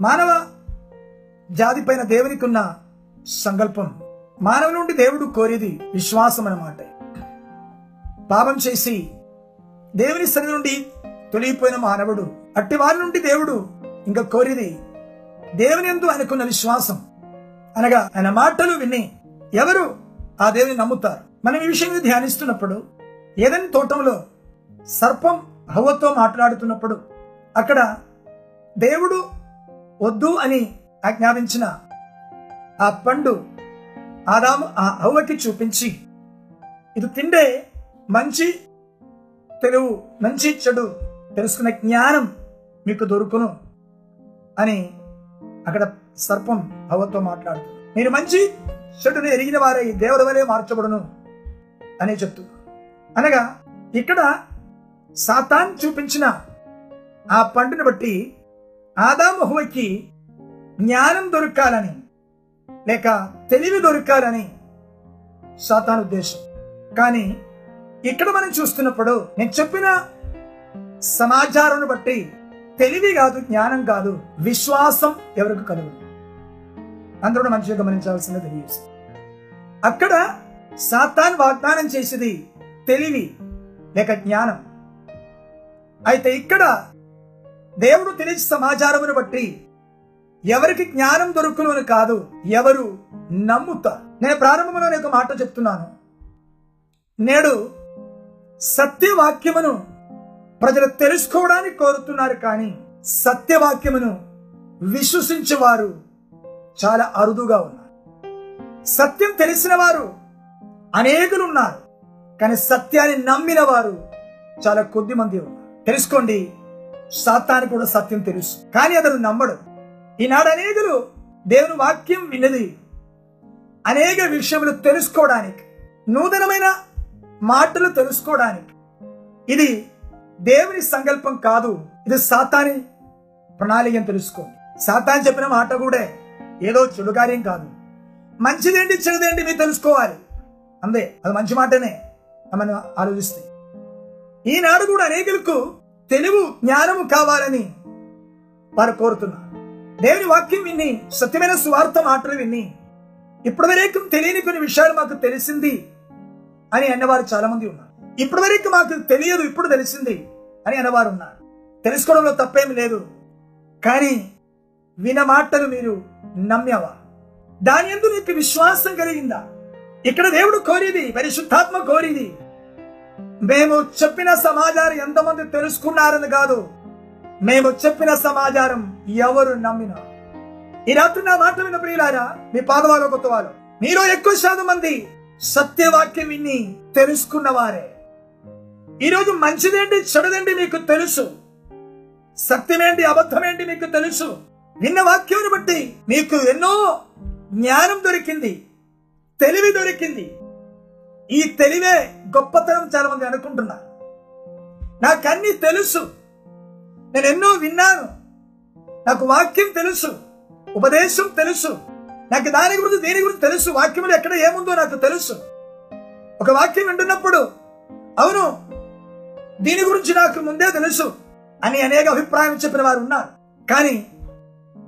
మానవ జాతి పైన దేవునికి ఉన్న సంకల్పం. మానవ నుండి దేవుడు కోరేది విశ్వాసం అన్నమాట. పాపం చేసి దేవుని సన్నిధి నుండి తొలగిపోయిన మానవుడు అట్టి వారి నుండి దేవుడు ఇంకా కోరిది దేవుని ఎందు ఆయనకున్న విశ్వాసం. అనగా ఆయన మాటలు విని ఎవరు ఆ దేవుని నమ్ముతారు? మనం ఈ విషయం ధ్యానిస్తున్నప్పుడు ఏదైనా తోటంలో సర్పం హవ్వతో మాట్లాడుతున్నప్పుడు అక్కడ దేవుడు వద్దు అని ఆజ్ఞాపించిన ఆ పండు ఆదాము ఆ అవ్వకి చూపించి ఇది తిండే మంచి తెలుగు మంచి చెడు తెలుసుకునే జ్ఞానం మీకు దొరుకును అని అక్కడ సర్పం అవ్వతో మాట్లాడుతుంది. మీరు మంచి చెడుని ఎరిగిన వారే దేవుడి వలె మార్చబడును అని చెప్తుంది అనగా ఇక్కడ సాతాన్ చూపించిన ఆ పండుని బట్టి ఆదామహువకి జ్ఞానం దొరకాలని లేక తెలివి దొరకాలని సాతాను ఉద్దేశం. కానీ ఇక్కడ మనం చూస్తున్నప్పుడు నేను చెప్పిన సమాచారం బట్టి తెలివి కాదు జ్ఞానం కాదు విశ్వాసం ఎవరికి కలుగు అందరూ మంచిగా గమనించాల్సిందే తెలియదు అక్కడ సాతాన్ వాగ్దానం చేసేది తెలివి లేక జ్ఞానం. అయితే ఇక్కడ దేవుడు తెలిసి సమాచారమును బట్టి ఎవరికి జ్ఞానం దొరుకును అని కాదు ఎవరు నమ్ముతారు. నేను ప్రారంభంలో ఒక మాట చెప్తున్నాను. నేడు సత్యవాక్యమును ప్రజలు తెలుసుకోవడానికి కోరుతున్నారు కానీ సత్యవాక్యమును విశ్వసించేవారు చాలా అరుదుగా ఉన్నారు. సత్యం తెలిసిన వారు అనేకులు ఉన్నారు కానీ సత్యాన్ని నమ్మిన వారు చాలా కొద్ది మంది ఉన్నారు. తెలుసుకోండి సాతానికి కూడా సత్యం తెలుసు. కానీ అతను నమ్మడు. ఈనాడు అనేకులు దేవుని వాక్యం విన్నది. అనేక విషయములు తెలుసుకోవడానికి నూతనమైన మాటలు తెలుసుకోవడానికి. ఇది దేవుని సంకల్పం కాదు. ఇది సాతాని ప్రణాళిక తెలుసుకో తెలుసుకోండి. సాతాన్ చెప్పిన మాట కూడా ఏదో చెడు కార్యం కాదు. మంచిదేంటి చెడుదేంటి మీరు తెలుసుకోవాలి. అందే అది మంచి మాటనే. మనం ఆలోచిస్తే. ఈనాడు కూడా అనేకులకు తెలుగు జ్ఞానము కావాలని వారు కోరుతున్నారు. దేవుని వాక్యం విని సత్యమైన స్వార్థ మాటలు విని ఇప్పటి వరకు తెలియని కొన్ని విషయాలు మాకు తెలిసింది అని అన్నవారు చాలా మంది ఉన్నారు. ఇప్పటి వరకు మాకు తెలియదు ఇప్పుడు తెలిసింది అని అన్నవారు ఉన్నారు. తెలుసుకోవడంలో తప్పేం లేదు. కానీ విన మాటలు మీరు నమ్మేవా? దాని ఎందుకు నీకు విశ్వాసం కలిగిందా? ఇక్కడ దేవుడు కోరిది పరిశుద్ధాత్మ కోరిది మేము చెప్పిన సమాచారం ఎంతమంది తెలుసుకున్నారని కాదు. మేము చెప్పిన సమాచారం ఎవరు నమ్మిన. ఈ రాత్రి నా మాట విన్న ప్రియులారా మీ పాదవారు కొత్త వారు మీలో ఎక్కువ శాతం మంది సత్యవాక్యం విని తెలుసుకున్నవారే. ఈరోజు మంచిదేంటి చెడుదేంటి మీకు తెలుసు? సత్యమేంటి అబద్ధమేంటి మీకు తెలుసు? విన్న వాక్యం బట్టి మీకు ఎన్నో జ్ఞానం దొరికింది తెలివి దొరికింది. ఈ తెలివే గొప్పతనం చాలా మంది అనుకుంటున్నారు. నాకు అన్ని తెలుసు. నేను ఎన్నో విన్నాను. నాకు వాక్యం తెలుసు. ఉపదేశం తెలుసు. నాకు దాని గురించి దేని గురించి తెలుసు. వాక్యములు ఎక్కడ ఏముందో నాకు తెలుసు. ఒక వాక్యం వింటున్నప్పుడు అవును దీని గురించి నాకు ముందే తెలుసు అని అనేక అభిప్రాయం చెప్పిన వారు ఉన్నారు. కానీ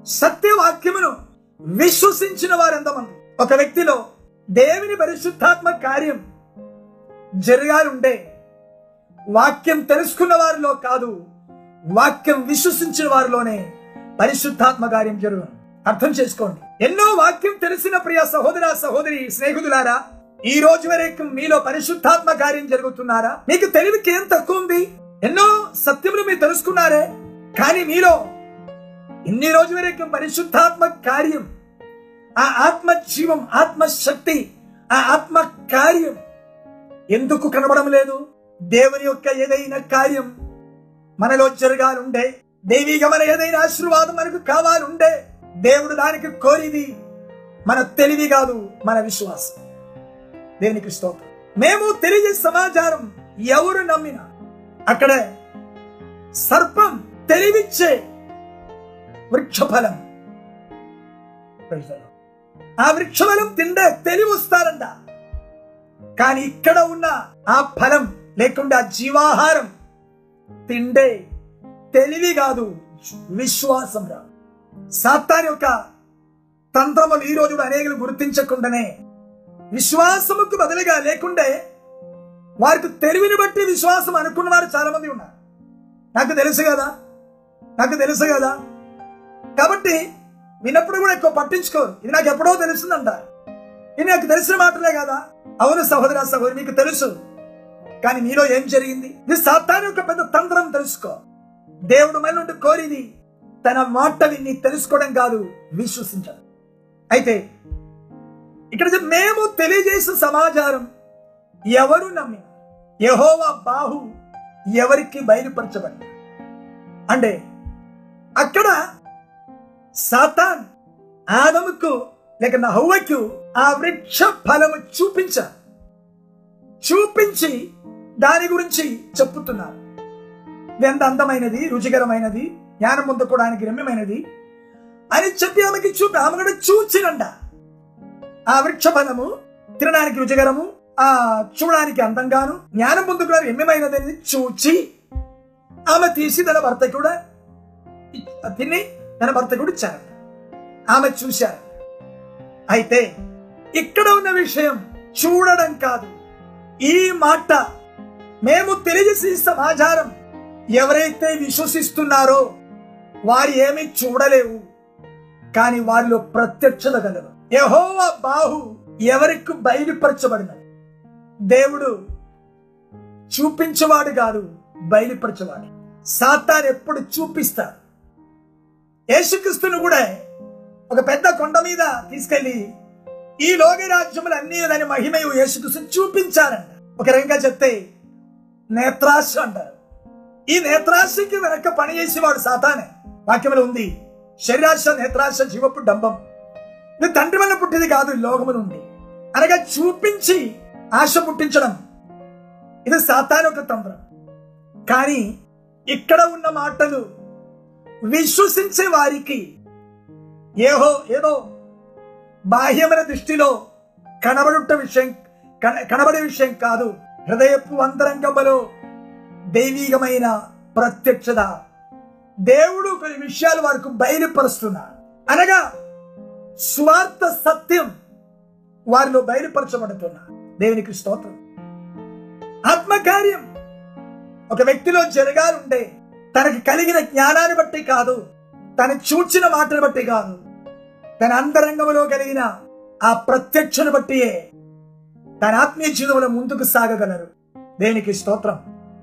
సత్యవాక్యమును విశ్వసించిన వారు ఎంతమంది? ఒక వ్యక్తిలో దేవుని పరిశుద్ధాత్మ కార్యం జరగాలుంటే వాక్యం తెలుసుకున్న వారిలో కాదు వాక్యం విశ్వసించిన వారిలోనే పరిశుద్ధాత్మ కార్యం జరుగు అర్థం చేసుకోండి. ఎన్నో వాక్యం తెలిసిన ప్రియ సహోదర సహోదరి స్నేహితులారా ఈ రోజు వరకు మీలో పరిశుద్ధాత్మ కార్యం జరుగుతున్నారా? మీకు తెలివికి ఏం తక్కువ ఉంది? ఎన్నో సత్యములు మీరు తెలుసుకున్నారే? కానీ మీలో ఇన్ని రోజు వరకు పరిశుద్ధాత్మ కార్యం ఆ ఆత్మ జీవం ఆత్మ శక్తి ఆ ఆత్మ కార్యం ఎందుకు కనబడం లేదు? దేవుని యొక్క ఏదైనా కార్యం మనలో జరగాలుండే. దైవీగమైన ఏదైనా ఆశీర్వాదం మనకు కావాలుండే. దేవుడు దానికి కోరిది మన తెలివి కాదు మన విశ్వాసం. దేవునికి స్తోత్రం. మేము తెలియ సమాచారం ఎవరు నమ్మినా అక్కడ సర్పం తెలివిచ్చే వృక్షఫలం. ఆ వృక్షఫలం తిండే తెలివి వస్తారంట. కానీ ఇక్కడ ఉన్న ఆ ఫలం లేకుండా జీవాహారం తిండే తెలివి కాదు విశ్వాసం రా. సాతాన్ యొక్క తంత్రములు ఈ రోజు అనేకలు గుర్తించకుండానే విశ్వాసముకు బదులుగా లేకుండే వారికి తెలివిని బట్టి విశ్వాసం అనుకున్న వారు చాలా మంది ఉన్నారు. నాకు తెలుసు కదా నాకు తెలుసు కదా. కాబట్టి విన్నప్పుడు కూడా ఎక్కువ పట్టించుకోరు. ఇది నాకు ఎప్పుడో తెలుస్తుందంటారు. ఇది నాకు తెలిసిన మాటలే కదా? అవును సహోదర సహోదరి నీకు తెలుసు. కానీ నీలో ఏం జరిగింది? ఇది సాతాను యొక్క పెద్ద తంత్రం తెలుసుకో. దేవుడు మన నుండి కోరిది తన మాట విని తెలుసుకోవడం కాదు విశ్వసించడం. అయితే ఇక్కడ మేము తెలియజేసిన సమాచారం ఎవరు నమ్మి యహోవా బాహు ఎవరికి బయలుపరచబడి అంటే అక్కడ సాతాన్ ఆదముకు లేక హవ్వకు ఆ వృక్ష ఫలము చూపించారు చూపించి దాని గురించి చెప్పుతున్నారు. ఇది ఎంత అందమైనది రుచికరమైనది జ్ఞానం పొందుకోవడానికి రమ్యమైనది అని చెప్పి ఆమెకి చూపి ఆమె కూడా చూచినంట ఆ వృక్ష ఫలము తినడానికి రుచికరము ఆ చూడడానికి అందంగాను జ్ఞానం పొందుకోవడానికి రమ్యమైనదని చూచి ఆమె తీసి తన భర్త కూడా తిని తన భర్త కూడా ఇచ్చారంట. ఆమె చూశారు. అయితే ఇక్కడ ఉన్న విషయం చూడడం కాదు. ఈ మాట మేము తెలియజేసే సమాచారం ఎవరైతే విశ్వసిస్తున్నారో వారు ఏమీ చూడలేవు. కానీ వారిలో ప్రత్యక్షత గలరు యహోవ బాహు ఎవరికి బయలుపరచబడిన దేవుడు చూపించేవాడు కాదు బయలుపరచేవాడు. సాతాన్ ఎప్పుడు చూపిస్తాడు? యేసుక్రీస్తుని కూడా ఒక పెద్ద కొండ మీద తీసుకెళ్ళి ఈ లోక రాజ్యములు అన్ని దాని మహిమయు యేసుకృష్ణ చూపించారంట. ఒక రకంగా చెప్తే నేత్రాశ అంటారు. ఈ నేత్రాశకి వెనక పని చేసేవాడు సాతానే. వాక్యములో ఉంది శరీరాశ నేత్రాశ జీవపు డంబం. ఇది తండ్రి వల్ల పుట్టింది కాదు లోకము నుండి అనగా చూపించి ఆశ పుట్టించడం. ఇది సాతాన్ ఒక తంత్రం. కానీ ఇక్కడ ఉన్న మాటలు విశ్వసించే వారికి ఏహో ఏదో బాహ్యమైన దృష్టిలో కనబడుట విషయం కనబడే విషయం కాదు. హృదయపు అంతరంగంలో దైవీకమైన ప్రత్యక్షత. దేవుడు కొన్ని విషయాలు వారికి బయలుపరుస్తున్నాడు అనగా స్వార్థ సత్యం వారిలో బయలుపరచబడుతున్నారు దేవునికి స్తోత్రం. ఆత్మకార్యం ఒక వ్యక్తిలో జరగాలుంటే తనకి కలిగిన జ్ఞానాన్ని బట్టి కాదు తను చూచిన మాటను బట్టి కాదు. తన అంతరంగంలో కలిగిన ఆ ప్రత్యక్షను బట్టియే తన ఆత్మీయ జీవితంలో ముందుకు సాగగలరు. దేనికి స్తోత్రం.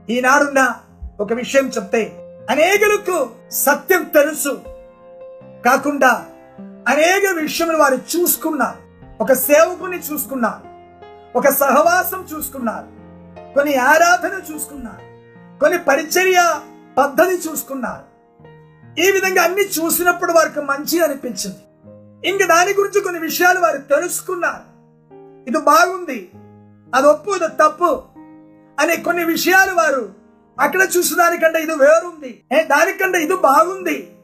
ఈనాడున్న ఒక విషయం చెప్తే అనేకులకు సత్యం తెలుసు. కాకుండా అనేక విషయములు వారు చూసుకున్నారు. ఒక సేవకుని చూసుకున్నారు. ఒక సహవాసం చూసుకున్నారు. కొన్ని ఆరాధన చూసుకున్నారు. కొన్ని పరిచర్య పద్ధతి చూసుకున్నారు. ఈ విధంగా అన్ని చూసినప్పుడు వారికి మంచి అనిపించింది. ఇంక దాని గురించి కొన్ని విషయాలు వారు తెలుసుకున్నారు. ఇది బాగుంది. అది ఒప్పు ఇది తప్పు అనే కొన్ని విషయాలు వారు అక్కడ చూసిన దానికంటే ఇది వేరుంది. ఏ, దానికంటే ఇది బాగుంది.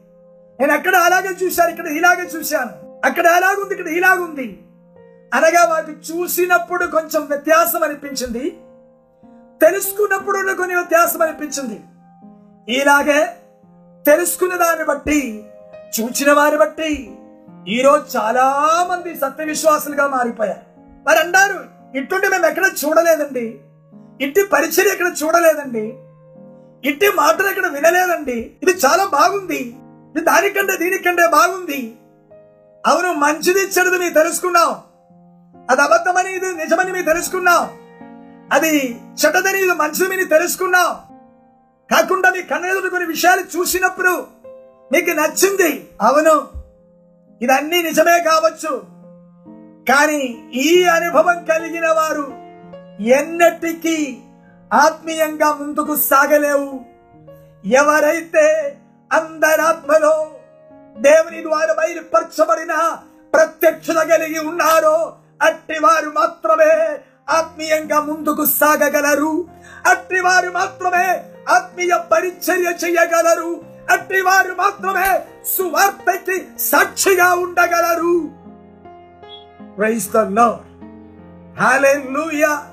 నేను అక్కడ అలాగే చూశాను ఇక్కడ ఇలాగే చూశాను. అక్కడ అలాగుంది ఇక్కడ ఇలాగుంది. అనగా వాటి చూసినప్పుడు కొంచెం వ్యత్యాసం అనిపించింది. తెలుసుకున్నప్పుడు కొన్ని వ్యత్యాసం అనిపించింది. ఇలాగే తెలుసుకున్న దాన్ని బట్టి చూచిన వారిని బట్టి ఈరోజు చాలా మంది సత్య విశ్వాసులుగా మారిపోయారు. మరి అన్నారు ఇట్టుండి మేము ఎక్కడ చూడలేదండి? ఇట్టి పరిచయం ఎక్కడ చూడలేదండి? ఇట్టి మాటలు ఎక్కడ వినలేదండి? ఇది చాలా బాగుంది. ఇది దానికంటే దీనికంటే బాగుంది. అవును మంచిది చెడుది మీరు తెలుసుకున్నాం. అది అబద్ధమని ఇది నిజమని మీరు తెలుసుకున్నాం. అది చెడ్డదని ఇది మంచిది మీరు తెలుసుకున్నాం. కాకుండా మీ కన్నెదురు కొన్ని విషయాలు చూసినప్పుడు నీకు నచ్చింది. అవును ఇదన్నీ నిజమే కావచ్చు. కానీ ఈ అనుభవం కలిగిన వారు ఎన్నటికీ ఆత్మీయంగా ముందుకు సాగలేవు. ఎవరైతే అందరాత్మలో దేవుని ద్వారా బయలుపరచబడిన ప్రత్యక్షత కలిగి ఉన్నారో అట్టి వారు మాత్రమే ఆత్మీయంగా ముందుకు సాగగలరు. అట్టి వారు మాత్రమే ఆత్మీయ పరిచర్య చేయగలరు. అట్టి వారు మాత్రమే సువార్తకి సాక్షిగా ఉండగలరు. Praise the Lord hallelujah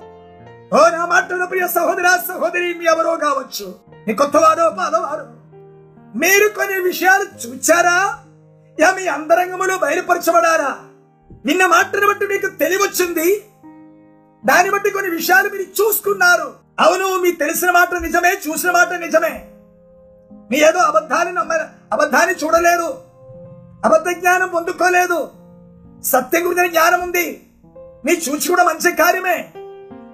oh నా మాటలు ప్రియ సహోదర సహోదరి మీ ఎవరో కావచ్చు. నీ కొత్తవారో పాదవారు మీరు కొన్ని విషయాలు చూచారా? యా మీ అంతరంగములో బయలుపరచబడారా? నిన్న మాటను బట్టి మీకు తెలివచ్చింది. దాన్ని బట్టి కొన్ని విషయాలు మీరు చూసుకున్నారు. అవును మీ తెలిసిన మాట నిజమే చూసిన మాట నిజమే. మీ ఏదో అబద్ధాన్ని నమ్మ అబద్ధాన్ని చూడలేదు అబద్ధ జ్ఞానం పొందుకోలేదు. సత్యం గురించిన జ్ఞానం ఉంది. మీ చూచి కూడా మంచి కార్యమే.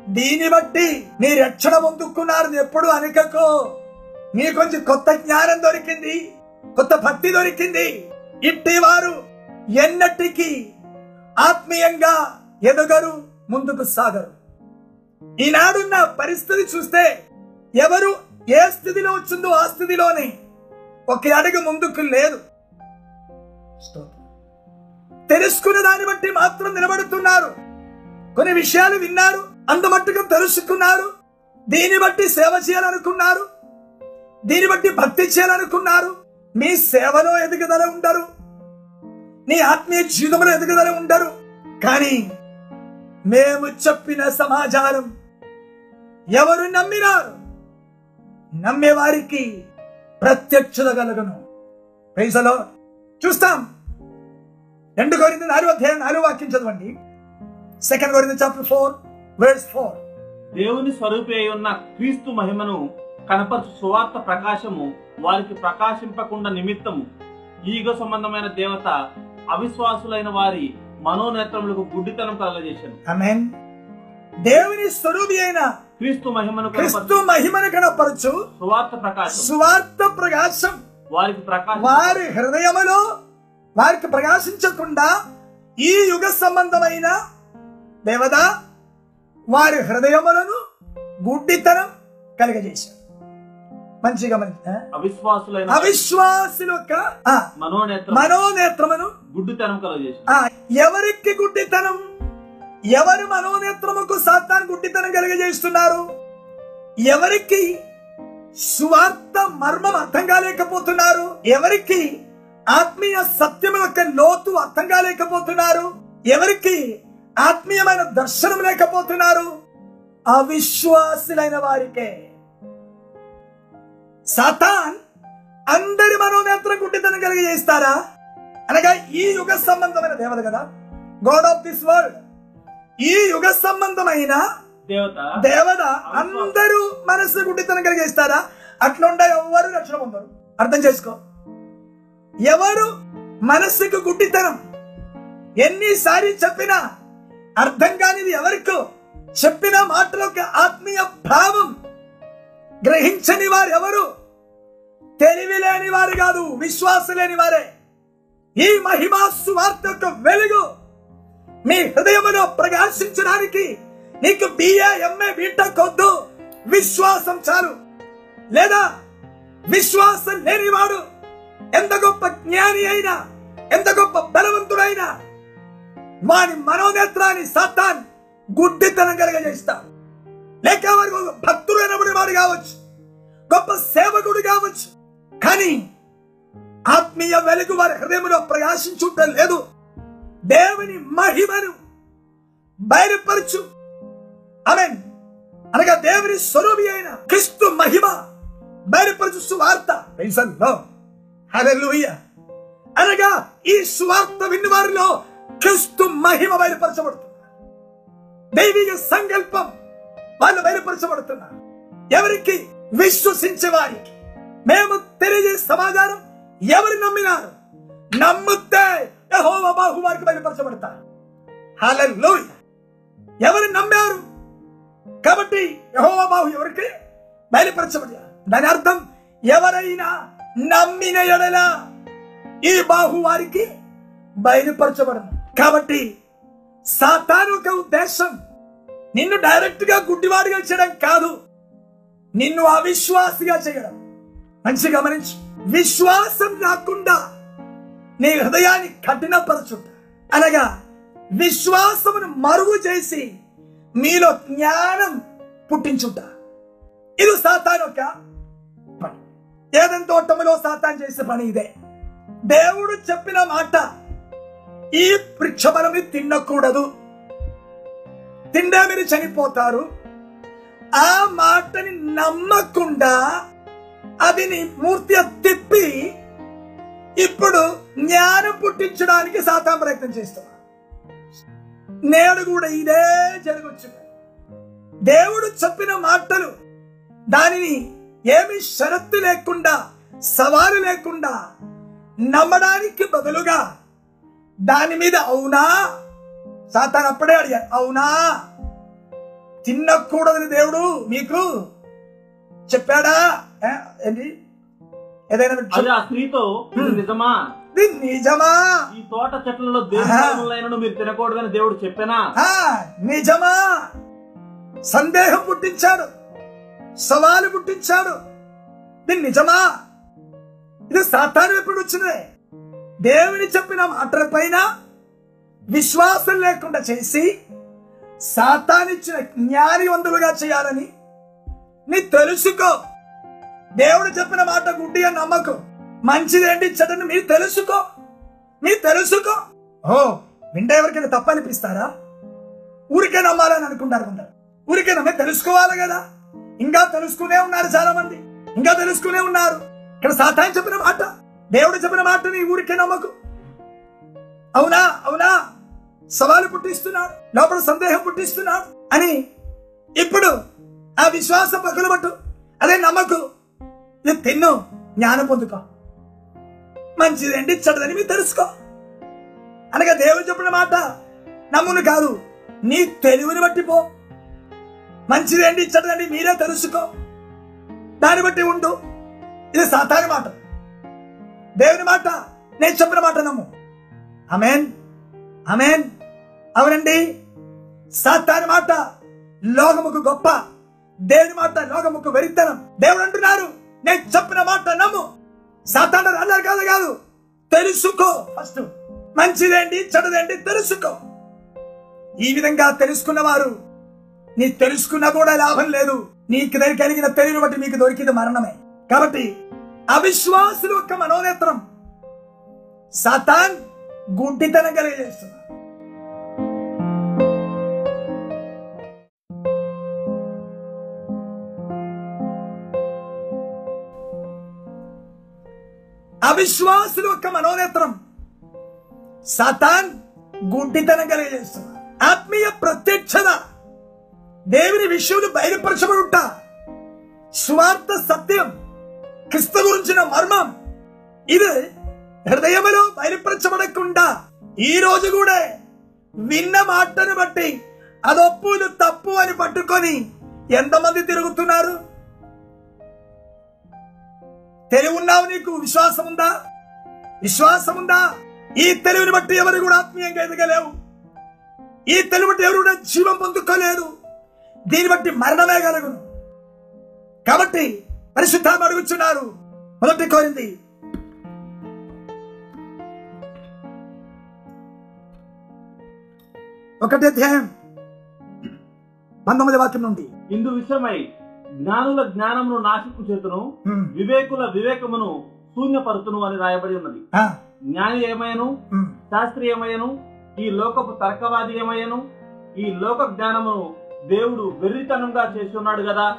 దీన్ని బట్టి మీ రక్షణ పొందుకున్నారు ఎప్పుడు అనకకో. మీ కొంచెం కొత్త జ్ఞానం దొరికింది. కొత్త భక్తి దొరికింది. ఇట్టి వారు ఎన్నటికీ ఆత్మీయంగా ఎదగరు ముందుకు సాగరు. ఈనాడున్న పరిస్థితి చూస్తే ఎవరు ఏ స్థితిలో వచ్చిందో ఆ స్థితిలోనే. ఒక అడుగు ముందుకు లేదు. తెలుసుకున్న దాన్ని బట్టి మాత్రం నిలబడుతున్నారు. కొన్ని విషయాలు విన్నారు అంతమట్టుగా తెలుసుకున్నారు. దీన్ని బట్టి సేవ చేయాలనుకున్నారు. దీన్ని బట్టి భక్తి చేయాలనుకున్నారు. మీ సేవలో ఎదుగుదల ఉండరు. నీ ఆత్మీయ జీవితంలో ఎదుగుదల ఉండరు. కానీ మేము చెప్పిన సమాచారం ఎవరు నమ్మినారు? నమ్మే వారికి ప్రత్యక్షత కలగను. ప్రైజలో చూస్తాం. రెండు కోరింది నాలుగు అధ్యాయం నాలుగు వాక్యం చదవండి. సెకండ్ కోరింది చాప్టర్ ఫోర్ వర్డ్స్ ఫోర్ దేవుని స్వరూపి ఉన్న క్రీస్తు మహిమను కనపరచు సువార్త ప్రకాశము వారికి ప్రకాశింపకుండా నిమిత్తము. ఈగ సంబంధమైన దేవత అవిశ్వాసులైన వారి మనోనేత్రములకు గుడ్డితనం కలగజేశాను. దేవుని స్వరూపి అయిన క్రీస్తు మహిమను క్రీస్తు కనపరచు మహిమను కనపరచు. సువార్త ప్రకాశం. సువార్త ప్రకాశం. వారికి ప్రకాశం. వారి హృదయములో వారికి ప్రకాశించకుండా ఈ యుగ సంబంధమైన దేవత వారి హృదయములను గుడ్డితనం కలగజేశారు. మంచిగా మంచి అవిశ్వాసులైన అవిశ్వాసుల యొక్క మనోనేత్రమును గుడ్డితనం కలగజేశాను ఆ, ఎవరికి గుడ్డితనం? ఎవరి మనోనేత్రముకు సాతాన్ గుడ్డితనం కలిగజేస్తున్నారు? ఎవరికి సువార్త మర్మం అర్థం కాలేకపోతున్నారు? ఎవరికి ఆత్మీయ సత్యం యొక్క లోతు అర్థం కాలేకపోతున్నారు? ఎవరికి ఆత్మీయమైన దర్శనం లేకపోతున్నారు? అవిశ్వాసులైన వారికే. సాతాన్ అందరి మనోనేత్రం గుడ్డితనం కలిగజేస్తారా? అనగా ఈ యుగ సంబంధమైన దేవత కదా. గాడ్ ఆఫ్ దిస్ వరల్డ్ ఈ యుగ సంబంధమైన దేవత దేవత అందరూ మనసు గుడ్డితనం కలిగేస్తారా అట్లుండే ఎవరు రక్షణ పొందరు. అర్థం చేసుకో. ఎవరు మనస్సుకు గుడ్డితనం? ఎన్నిసారి చెప్పినా అర్థం కానిది ఎవరికో? చెప్పిన మాటల యొక్క ఆత్మీయ భావం గ్రహించని వారు ఎవరు తెలివి లేని వారు కాదు విశ్వాసం లేని వారే. ఈ మహిమా సువార్త యొక్క వెలుగు మీ హృదయములో ప్రకాశించడానికి నీకు బిఏ ఎంఏ బీటెక్ వద్దు విశ్వాసం చాలు. లేదా విశ్వాసం లేనివాడు ఎంత గొప్ప జ్ఞాని అయినా ఎంత గొప్ప బలవంతుడైనా వాని మనోనేత్రాన్ని సత్తాన్ గుడ్డితనం కలిగజేస్తాడు లేక వారికి ఒక భక్తుడైనప్పుడు వాడు కావచ్చు గొప్ప సేవకుడు కావచ్చు. కానీ ఆత్మీయ వెలుగు వారి హృదయంలో ప్రకాశించుంటం లేదు. దేవుని మహిమను బయలుపరచు. అమెన్ అనగా దేవుని స్వరూపి అయిన క్రిస్తు మహిమ బయలుపరచు సువార్త. లో హల్లెలూయా అనగా ఈ సువార్త విన్న వారిలో క్రిస్తు మహిమ బయలుపరచబడుతుంది దైవిక సంకల్పం వాళ్ళు బయలుపరచబడుతున్నారు. ఎవరికి? విశ్వసించే వారికి. మేము తెలియజేసే సమాచారం ఎవరు నమ్మినారు? నమ్ముతే యెహోవా బాహువారికి బయలుపరచబడతారు హాలూయ ఎవరు నమ్మారు? కాబట్టి యెహోవా బాహు ఎవరికి బయలుపరచబడి దాని అర్థం ఎవరైనా నమ్మిన ఎడల ఈ బాహు వారికి బయలుపరచబడను. కాబట్టి సాతాను ఒక ఉద్దేశం నిన్ను డైరెక్ట్గా గుడ్డివాడిగా చేయడం కాదు. నిన్ను అవిశ్వాసిగా చేయడం. మంచి గమనించు. విశ్వాసం రాకుండా నీ హృదయాన్ని కఠినపరచు. అనగా విశ్వాసమును మరుగు చేసి మీలో జ్ఞానం పుట్టించుట. ఇది సాతాన్ ఒక పని. ఏదైనా తోటములో సాతాన్ చేసే పని ఇదే. దేవుడు చెప్పిన మాట ఈ వృక్షఫలమి తినకూడదు. తిండే మీరు చనిపోతారు. ఆ మాటని నమ్మకుండా అదిని మూర్తి తిప్పి ఇప్పుడు జ్ఞానం పుట్టించడానికి సాతాన్ ప్రయత్నం చేస్తున్నా. నేడు కూడా ఇదే జరగచ్చు. దేవుడు చెప్పిన మాటలు దానిని ఏమి షరత్తు లేకుండా సవాలు లేకుండా నమ్మడానికి బదులుగా దాని మీద అవునా? సాతాన్ అప్పుడే అడిగాడు అవునా? తినకూడదని దేవుడు మీకు చెప్పాడా? ఏంటి? ఏదైనా స్త్రీతో నిజమా? నిజమా? ఈ తోట చెట్లలో దేని. ఫలములైనను మీరు తినకూడదని దేవుడు చెప్పానా? ఆ, నిజమా? సందేహం పుట్టించాడు. సవాలు పుట్టించాడు. ఇది నిజమా? ఇది సాతాను ఎప్పుడు వచ్చింది? దేవుని చెప్పిన మాటల పైన విశ్వాసం లేకుండా చేసి సాతానిచ్చిన జ్ఞానివంతులుగా చేయాలని నీ తెలుసుకో. దేవుడు చెప్పిన మాట గుడ్డిగా నమ్మకు. మంచిదేంటి చెడ్డని మీరు తెలుసుకో. మీరు తెలుసుకో. ఓ వింటే ఎవరికైనా తప్పనిపిస్తారా ఊరికే నమ్మాలని అనుకుంటారు కొందరు. ఊరికే నమ్మే తెలుసుకోవాలి కదా. ఇంకా తెలుసుకునే ఉన్నారు చాలా మంది ఇంకా తెలుసుకునే ఉన్నారు. ఇక్కడ సాతాన్ చెప్పిన మాట దేవుడు చెప్పిన మాటని ఊరికే నమ్మకు. అవునా? అవునా? సవాలు పుట్టిస్తున్నాడు లోపల సందేహం పుట్టిస్తున్నాడు అని ఇప్పుడు ఆ విశ్వాసం పగులబట్టు అదే నమ్మకు. ఇది తిన్ను జ్ఞానం పొందుకో. మంచిదండి చెడ్డదని మీరు తెలుసుకో. అనగా దేవుడు చెప్పిన మాట నమ్మును కాదు నీ తెలివిని బట్టి పో. మంచిదండి చెడ్డదండి మీరే తెలుసుకో. దాన్ని బట్టి ఉండు. ఇది సాధారణ మాట. దేవుని మాట నేను చెప్పిన మాట నమ్ము. అమేన్ అమేన్ అవునండి. సాధారణ మాట లోకముకు గొప్ప. దేవుని మాట లోకముకు వెరితనం. దేవుడు అంటున్నారు నేను చెప్పిన మాట నమ్ము. సాతాను అన్నారు కాదు కాదు. తెలుసుకో. ఫస్ట్ మంచిదేంటి చెడదేంటి తెలుసుకో. ఈ విధంగా తెలుసుకున్నవారు నీ తెలుసుకున్నా కూడా లాభం లేదు. నీకు కలిగిన తెలివిని బట్టి మీకు దొరికింది మరణమే. కాబట్టి అవిశ్వాసులు యొక్క మనోనేత్రం సాతాన్ గుడ్డితనం కలిగజేస్తున్నారు అవిశ్వాసుల యొక్క మనోనేత్రం. సతాన్ గుంటితనం కలిగజేస్తున్నారు ఆత్మీయ ప్రత్యక్షత. దేవుని విషయంలో బయలుపరచబడి బయలుపరచబడుట. స్వార్థ సత్యం. క్రిస్తు గురించిన మర్మం. ఇది హృదయంలో బయలుపరచబడకుండా ఈ రోజు కూడా విన్న మాటను బట్టి అదొప్పు ఇది తప్పు అని పట్టుకొని ఎంతమంది తిరుగుతున్నారు? తెలివి ఉన్నావు నీకు? విశ్వాసం ఉందా విశ్వాసం ఉందా ఈ తెలివిని బట్టి ఎవరు కూడా ఆత్మీయంగా ఎదగలేవు. ఈ తెలివి బట్టి ఎవరు కూడా జీవం పొందుకోలేదు. దీన్ని బట్టి మరణమే కలుగును. కాబట్టి పరిశుద్ధాన్ని అడుగుచున్నారు మొదటి కోరింది. ఒకటి అధ్యాయం పంతొమ్మిది వాక్యం నుండి. ఇందు విషయమై జ్ఞానుల జ్ఞానమును నాశనం చేతును. వివేకుల వివేకమును శూన్యపరుతును అని రాయబడి ఉన్నది జ్ఞాని ఏమయ్యను. శాస్త్రి ఏమయ్యను ఈ లోకపు తర్కవాది ఏమయ్యను ఈ లోక జ్ఞానమును దేవుడు వెర్రితనంగా చేసి ఉన్నాడు కదా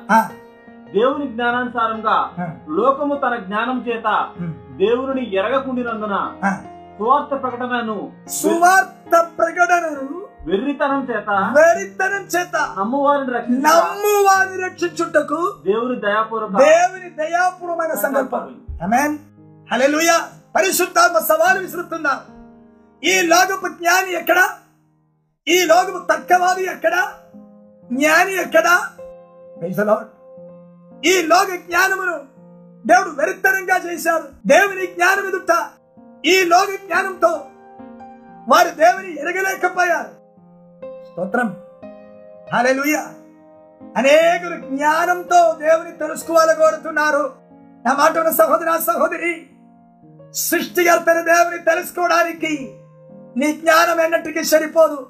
దేవుని జ్ఞానానుసారంగా లోకము తన జ్ఞానం చేత. దేవుని ఎరగకుండినందున. సువార్త ప్రకటనను సువార్త ప్రకటనను వెర్రితనం చేత వేరితనం చేత నమ్మువారిని రక్షించ నమ్ము వారిని రక్షించుటకు దేవుని దయాపూర్వక దేవుని దయాపూర్వమైన సంకల్పం. ఆమేన్ హల్లెలూయా పరిశుద్ధాత్మ సవాలు విసురుతుందా ఈ లోకపు జ్ఞాని ఎక్కడ? ఈ లోకపు తర్కవాది ఎక్కడ? జ్ఞాని ఎక్కడ. ఈ లోక జ్ఞానమును దేవుడు వెరితనంగా చేశాడు. దేవుని జ్ఞానం ఎదుట ఈ లోక జ్ఞానంతో వారు దేవుని ఎరగలేకపోయారు. స్తోత్రం. హల్లెలూయా. అనేకులు జ్ఞానంతో దేవుని తెలుసుకోవాలి కోరుతున్నారు. నా మాట ఉన్న సహోదర సహోదరి సృష్టికర్తని దేవుని తెలుసుకోవడానికి నీ జ్ఞానం ఎన్నటికీ సరిపోదు.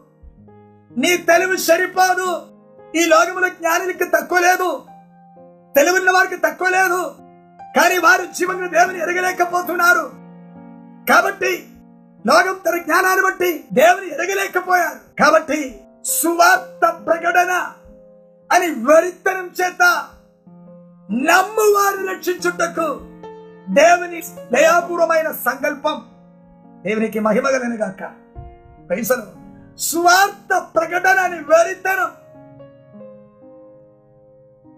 నీ తెలివి సరిపోదు. ఈ లోకములో జ్ఞానులకి తక్కువ లేదు. తెలివిన్న వారికి తక్కువ లేదు. కానీ వారు జీవన దేవుని ఎరగలేకపోతున్నారు. కాబట్టి లోకం తన జ్ఞానాన్ని బట్టి దేవుని ఎరగలేకపోయారు. కాబట్టి సువార్త ప్రకటన అని వరితనం చేత నమ్మువారు రక్షించుటకు దేవుని దయాపూర్వమైన సంకల్పం దేవునికి మహిమ కలిగిన గాక పైసలు స్వార్థ ప్రకటన అని వెరితనం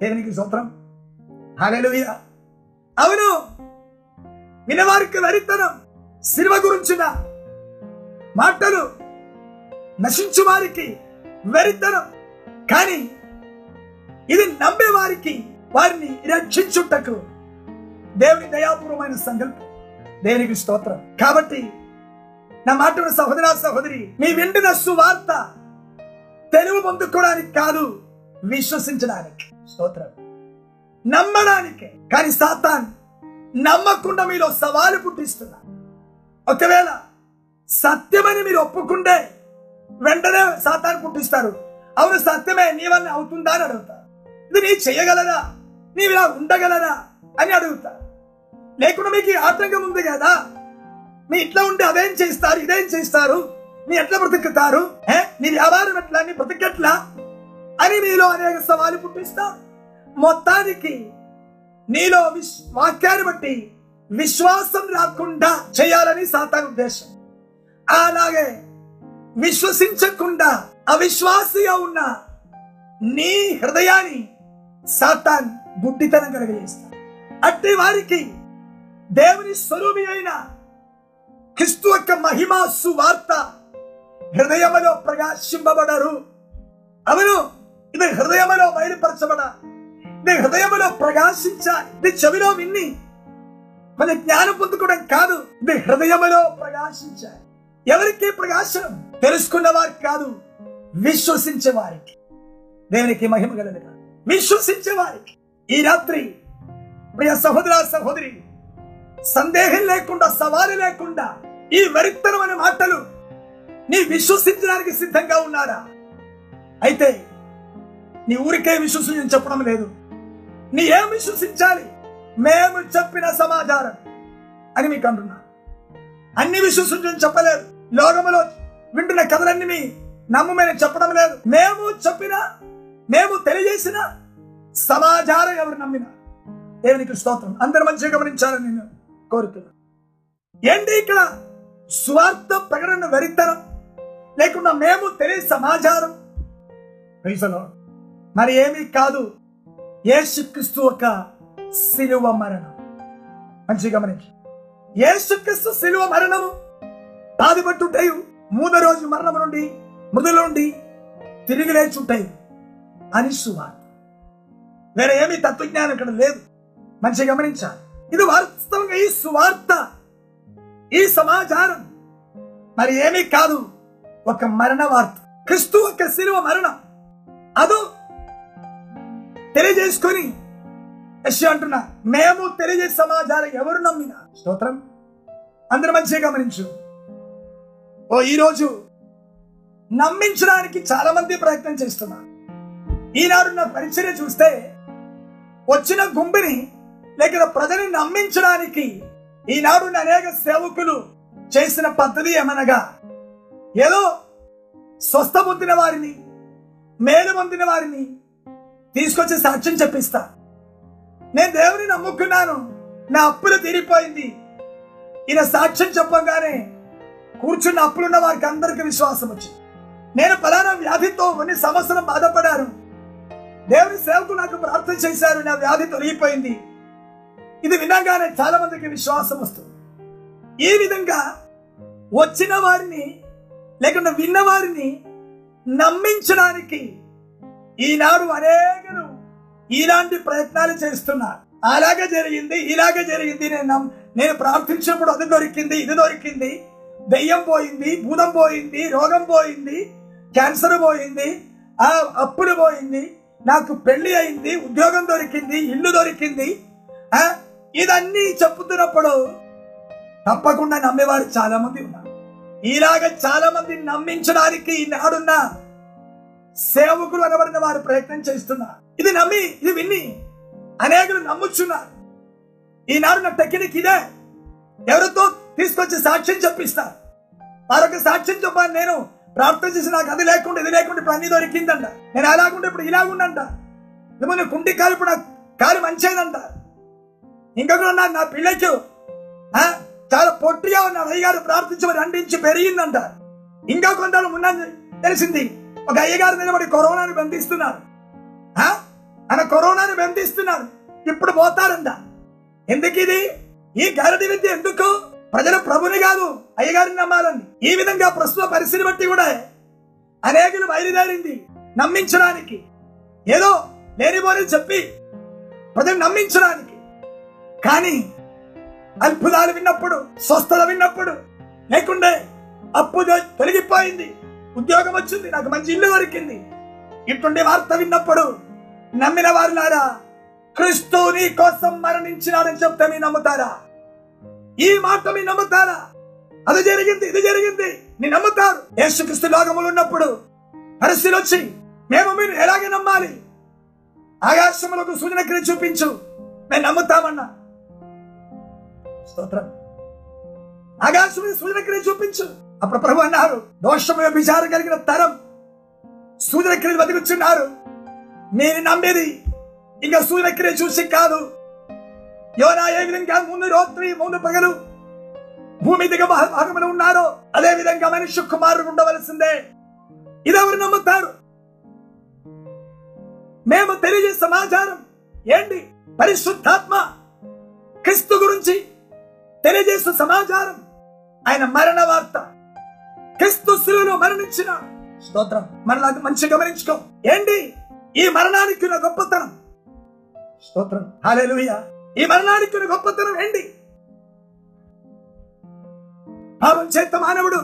దేవునికి సూత్రం హాలెలుయ అవును. వినవారికి వెరితనం సినిమ గురించిన మాటలు నశించు వారికి వెరితనం. కానీ ఇది నమ్మే వారికి వారిని రక్షించుటకు దేవుని దయాపూర్వమైన సంకల్పం దేవునికి స్తోత్రం. కాబట్టి నా మాట సహోదరా సహోదరి మీ వింటున్న సువార్త తెలుగు పొందుకోవడానికి కాదు విశ్వసించడానికి. స్తోత్రం. నమ్మడానికి. కానీ సాతాన్ నమ్మకుండా మీలో సవాలు పుట్టిస్తున్నా ఒకవేళ సత్యమని మీరు ఒప్పుకుంటే వెంటనే సాతాన్ పుట్టిస్తారు. అవును సత్యమే నీ వల్ల అవుతుందా అని అడుగుతారు ఇది నీ చేయగలరా? నీవు ఇలా ఉండగలరా? అని అడుగుతారు లేకుండా మీకు ఆటంకం ఉంది కదా? మీ ఇట్లా ఉండి అదేం చేస్తారు ఇదేం చేస్తారు? నీ ఎట్లా బ్రతుకుతారు? ఏ? నీ వ్యాపారం ఎట్లా? నీ బ్రతికెట్లా అని మీలో అనేక సవాలు పుట్టిస్తారు మొత్తానికి నీలో విశ్ వాక్యాన్ని బట్టి విశ్వాసం రాకుండా చేయాలని సాతాన్ ఉద్దేశం. అలాగే విశ్వసించకుండా అవిశ్వాసిగా ఉన్న నీ హృదయాన్ని సాతాన్ గుడ్డితనం కలిగజేస్తాడు. అట్టి వారికి దేవుని స్వరూపి అయిన క్రిస్తు యొక్క మహిమ సువార్త హృదయములో ప్రకాశింపబడరు. అవును ఇది హృదయములో బయలుపరచబడ ఇది హృదయములో ప్రకాశించాలి ఇది చెవిలో విన్ని మన జ్ఞానం పొందుకోవడం కాదు ఇది హృదయములో ప్రకాశించాలి. ఎవరికి ప్రకాశం? తెలుసుకున్న వారికి కాదు విశ్వసించే వారికి దేవునికి మహిమ కలదు విశ్వసించే వారికి ఈ రాత్రి ప్రియ సహోదర సహోదరి సందేహం లేకుండా సవాలు లేకుండా ఈ వరిత్తనమైన మాటలు నీ విశ్వసించడానికి సిద్ధంగా ఉన్నారా? అయితే నీ ఊరికే విశ్వసించని చెప్పడం లేదు. నీ ఏం విశ్వసించాలి? మేము చెప్పిన సమాచారం అని మీకు అంటున్నా. అన్ని విశ్వసించని చెప్పలేదు. లోకములో వింటున్న కథలన్నీ మీ నమ్మమని చెప్పడం లేదు. మేము చెప్పిన మేము తెలియజేసిన సమాచారం ఎవరు నమ్మిన. దేవునికి స్తోత్రం. అందరు మంచిగా గమనించాలని నేను కోరుతున్నా ఏంటి ఇక్కడ స్వార్థ ప్రకటన వెరితనం లేకుండా మేము తెలియ సమాచారం? రీసలో మరి ఏమీ కాదు. యేసుక్రీస్తు ఒక సిలువ మరణం. మంచిగా గమనించు. యేసుక్రీస్తు సిలువ మరణము బాధపట్టుటయు మూడో రోజు మరణము నుండి మృదుల నుండి తిరిగి లేచుంటాయి. అని సువార్త వేరే ఏమీ తత్వజ్ఞానం ఇక్కడ లేదు. మంచి గమనించాలి. ఇది వాస్తవంగా ఈ సువార్త ఈ సమాచారం. మరి ఏమీ కాదు. ఒక మరణ వార్త. క్రిస్తు ఒక శిలువ మరణం. అదో తెలియజేసుకొని యశ్య అంటున్నా మేము తెలియజేసే సమాచారం ఎవరు నమ్మినా? స్తోత్రం. అందరు మంచిగా గమనించు. ఓ ఈరోజు నమ్మించడానికి చాలా మంది ప్రయత్నం చేస్తున్నారు. ఈనాడు నా పరిచర్య చూస్తే వచ్చిన గుంపిని లేక ప్రజల్ని నమ్మించడానికి ఈనాడు అనేక సేవకులు చేసిన పద్ధతి ఏమనగా ఏదో స్వస్థ పొందిన వారిని మేలు పొందిన వారిని తీసుకొచ్చి సాక్ష్యం చెప్పిస్తా. నేను దేవుని నమ్ముకున్నాను నా అప్పులు తీరిపోయింది. ఈయన సాక్ష్యం చెప్పగానే కూర్చున్న అప్పులున్న వారికి అందరికీ విశ్వాసం వచ్చింది. నేను ఫలానా వ్యాధితో కొన్ని సంవత్సరం బాధపడాను దేవుని సేవకు నాకు ప్రార్థన చేశారు నా వ్యాధి తొలగిపోయింది. ఇది వినగానే చాలా మందికి విశ్వాసం వస్తుంది. ఈ విధంగా వచ్చిన వారిని లేకుండా విన్న వారిని నమ్మించడానికి ఈనాడు అనేకలు ఇలాంటి ప్రయత్నాలు చేస్తున్నారు. అలాగే జరిగింది ఇలాగే జరిగింది నేను నేను ప్రార్థించినప్పుడు అది దొరికింది ఇది దొరికింది. దెయ్యం పోయింది భూతం పోయింది రోగం పోయింది క్యాన్సర్ పోయింది ఆ అప్పుడు పోయింది నాకు పెళ్ళి అయింది ఉద్యోగం దొరికింది ఇల్లు దొరికింది ఇదన్నీ చెప్పుతున్నప్పుడు తప్పకుండా నమ్మేవారు చాలా మంది ఉన్నారు. ఇలాగ చాలా మంది నమ్మించడానికి ఈనాడున్న సేవకులు అనబడిన వారు ప్రయత్నం చేస్తున్నారు. ఇది నమ్మి ఇది విన్ని అనేకులు నమ్ముచున్నారు. ఈనాడు నా టెక్నిక్ ఇదే. ఎవరితో తీసుకొచ్చి సాక్ష్యం చెప్పిస్తారు? మరొక సాక్ష్యం చెప్పాను నేను ప్రార్థన చేసి నాకు అది లేకుండా ఇది లేకుండా ఇప్పుడు అన్ని దొరికిందంట. నేను అలాగుంటే ఇప్పుడు ఇలాగుండంట ఏమన్నా కుంటి కాలు ఇప్పుడు నాకు కాలు మంచిదంట. ఇంకొకరు నా నా పిల్లకి ఆ, చాలా పొట్టిగా ఉన్న అయ్యగారు ప్రార్థించమని అంటించి పెరిగిందంట. ఇంకా కొంత ఉన్నది తెలిసింది ఒక అయ్యగారు నిలబడి కరోనాను బంధిస్తున్నారు. ఆ? ఆయన కరోనాను బంధిస్తున్నారు. ఇప్పుడు పోతారంట. ఎందుకు ఇది ఈ గారడి విద్య ఎందుకు? ప్రజలు ప్రభుని కాదు అయ్యగారిని నమ్మాలని ఈ విధంగా ప్రస్తుత పరిస్థితిని బట్టి కూడా అనేకులు బయలుదేరింది నమ్మించడానికి. ఏదో లేనిపోని చెప్పి ప్రజలు నమ్మించడానికి. కానీ అద్భుతాలు విన్నప్పుడు స్వస్థత విన్నప్పుడు లేకుండే అప్పు తొలగిపోయింది. ఉద్యోగం వచ్చింది నాకు మంచి ఇల్లు దొరికింది. ఇటువంటి వార్త విన్నప్పుడు నమ్మిన వారులారా క్రిస్తు నీ కోసం మరణించినారని చెప్తే మీ నమ్ముతారా? ఈ మాట మీ నమ్ముతారా? అది జరిగింది ఇది జరిగింది. నీ నమ్ముతారు. యేసుక్రీస్తు లోకములు ఉన్నప్పుడు పరిస్థితులు వచ్చి మేము మీరు ఎలాగే నమ్మాలి? ఆకాశములకు సూచన క్రియ చూపించు. మేము నమ్ముతామన్నా. స్తోత్రం. ఆకాశం సూచన క్రియ చూపించు. అప్పుడు ప్రభు అన్నారు దోషము విచారం కలిగిన తరం సూచన క్రియలు బతికుచున్నారు. నేను నమ్మేది ఇంకా సూచన క్రియ చూసి కాదు. యోనా ఏ విధంగా ముందు రాత్రి ముందు పగలు భూమి దిగ భాగమున ఉన్నారో అదే విధంగా మనిషి కుమారుడు ఉండవలసిందే. ఇదెవరు నమ్ముతారు? మేము తెలియజే సమాచారం ఏంటి? పరిశుద్ధాత్మ క్రీస్తు గురించి తెలియజేసే సమాచారం. ఆయన మరణ వార్త. క్రీస్తు శిలువలో మరణించిన స్తోత్రం. మనలాగా మంచి గమనించుకో. ఏంటి? ఈ మరణానికి ఉన్న గొప్పతనం. స్తోత్రం. హాలేలుయ ఈ మరణానికి గొప్పతనం ఏంటి? పాపం చేత మానవుడు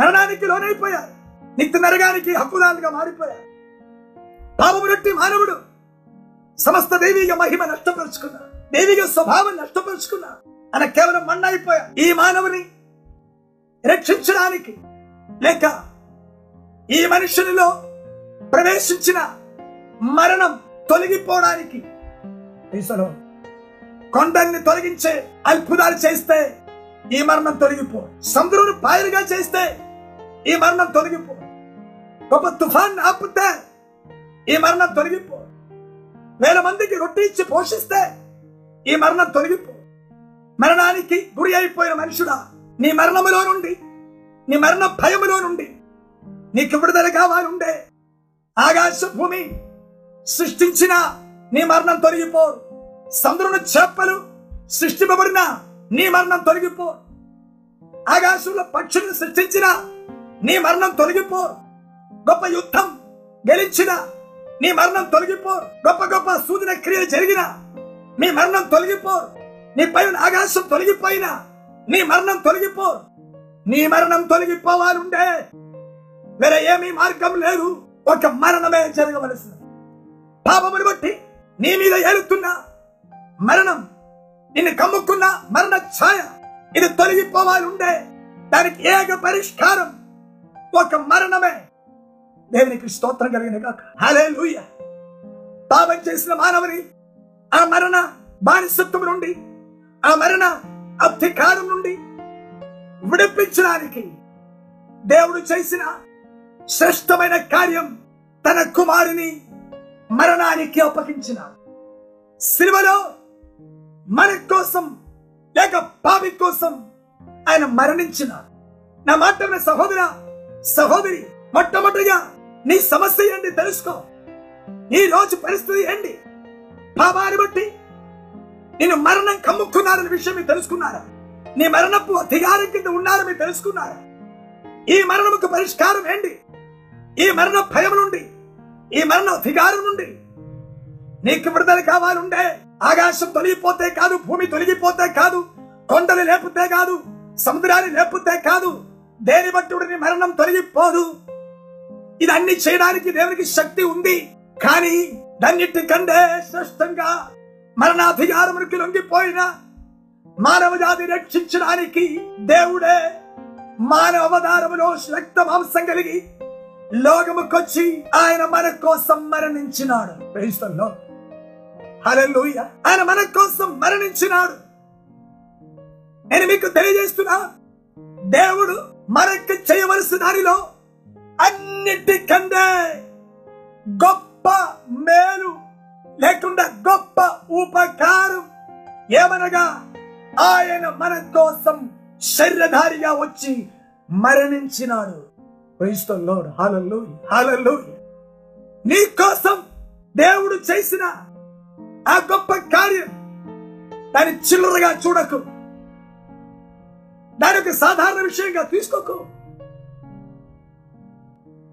మరణానికి లోనైపోయారు నిత్య నరగానికి హక్కుదారులుగా మారిపోయారు పాపం రట్టి మానవుడు సమస్త దైవిక మహిమ నష్టపరుచుకున్నాడు. దైవిక స్వభావం నష్టపరుచుకున్నాడు. ఆయన కేవలం మಣ್ಣైపోయా ఈ మానవుని రక్షించడానికి లేక ఈ మనుషునిలో ప్రవేశించిన మరణం తొలగిపోవడానికి ఈశ్వరు కొండల్ని తొలగించే అద్భుతాలు చేస్తే ఈ మరణం తొలగిపో. సముద్రుడు పాయలుగా చేస్తే ఈ మరణం తొలగిపో. గొప్ప తుఫాన్ ఆపుతే ఈ మరణం తొలగిపో. వేల మందికి రొట్టి ఇచ్చి పోషిస్తే ఈ మరణం తొలగిపో. మరణానికి గురి అయిపోయిన మనుషుడా నీ మరణములో నుండి నీ మరణ భయములో నుండి నీకు విడుదల కావాలండే ఆకాశ భూమి సృష్టించిన నీ మరణం తొలగిపోరు సముద్రంలో చేపలు సృష్టింపబడిన నీ మరణం తొలగిపో. ఆకాశంలో పక్షులను సృష్టించిన నీ మరణం తొలగిపో. గొప్ప యుద్ధం గెలిచిన నీ మరణం తొలగిపో. గొప్ప గొప్ప సూచన క్రియలు జరిగిన నీ మరణం తొలగిపో. నీ పైన ఆకాశం తొలగిపోయినా నీ మరణం తొలగిపో. నీ మరణం తొలగిపోవాలంటే వేరే ఏమీ మార్గం లేదు. ఒక మరణమే జరగవలసింది పాపమును బట్టి నీ మీద ఏలుతున్న మరణం. నిన్ను కమ్ముకున్న మరణ ఛాయ ఇది తొలగిపోవాలంటే దానికి ఏక పరిష్కారం. ఒక మరణమే. దేవునికి స్తోత్రం కలిగిన కాక హల్లెలూయా. పాపం చేసిన మానవుని ఆ మరణ బానిసత్వం నుండి ఆ మరణ అధికారం నుండి విడిపించడానికి దేవుడు చేసిన శ్రేష్టమైన కార్యం తన కుమారుని మరణానికి అప్పగించిన. సినిమలో మన కోసం లేక పావి కోసం ఆయన మరణించిన నా మాట సహోదర సహోదరి మొట్టమొదటిగా నీ సమస్య ఏంటి తెలుసుకో. ఈ రోజు పరిస్థితి ఏంటి? పాపాన్ని బట్టి నేను మరణం కమ్ముకున్నారనే విషయం మీరు తెలుసుకున్నారా? నీ మరణపు అధికారం కింద ఉన్నారని మీరు తెలుసుకున్నారా? ఈ మరణముకు పరిష్కారం ఏంటి? ఈ మరణ భయం నుండి ఈ మరణ అధికారం నుండి నీకు విడుదల కావాలంటే ఆకాశం తొలగిపోతే కాదు భూమి తొలగిపోతే కాదు కొండలు లేపితే కాదు సముద్రాన్ని లేపితే కాదు దేని భక్తుడిని మరణం తొలగిపోదు. ఇదన్ని చేయడానికి దేవునికి శక్తి ఉంది. కానీ దాన్నిటికంటే శ్రేష్టంగా మరణాధికారమునికి లొంగిపోయిన మానవ జాతి రక్షించడానికి దేవుడే మానవ అవతారములో రక్త మాంసం కలిగి లోకముకొచ్చి ఆయన మన కోసం మరణించినాడు. హలోయ ఆయన మన కోసం మరణించినాడు. నేను మీకు తెలియజేస్తున్నా దేవుడు మనకు చేయవలసిన దానిలో అన్నిటికంటే గొప్ప మేలు లేకుండా గొప్ప ఉపకారం ఏమనగా ఆయన మన కోసం శరీరధారిగా వచ్చి మరణించినాడు. Praise the Lord. నీ కోసం దేవుడు చేసిన ఆ గొప్ప కార్యం దాన్ని చిల్లరగా చూడకు. దాని ఒక సాధారణ విషయంగా తీసుకోకు.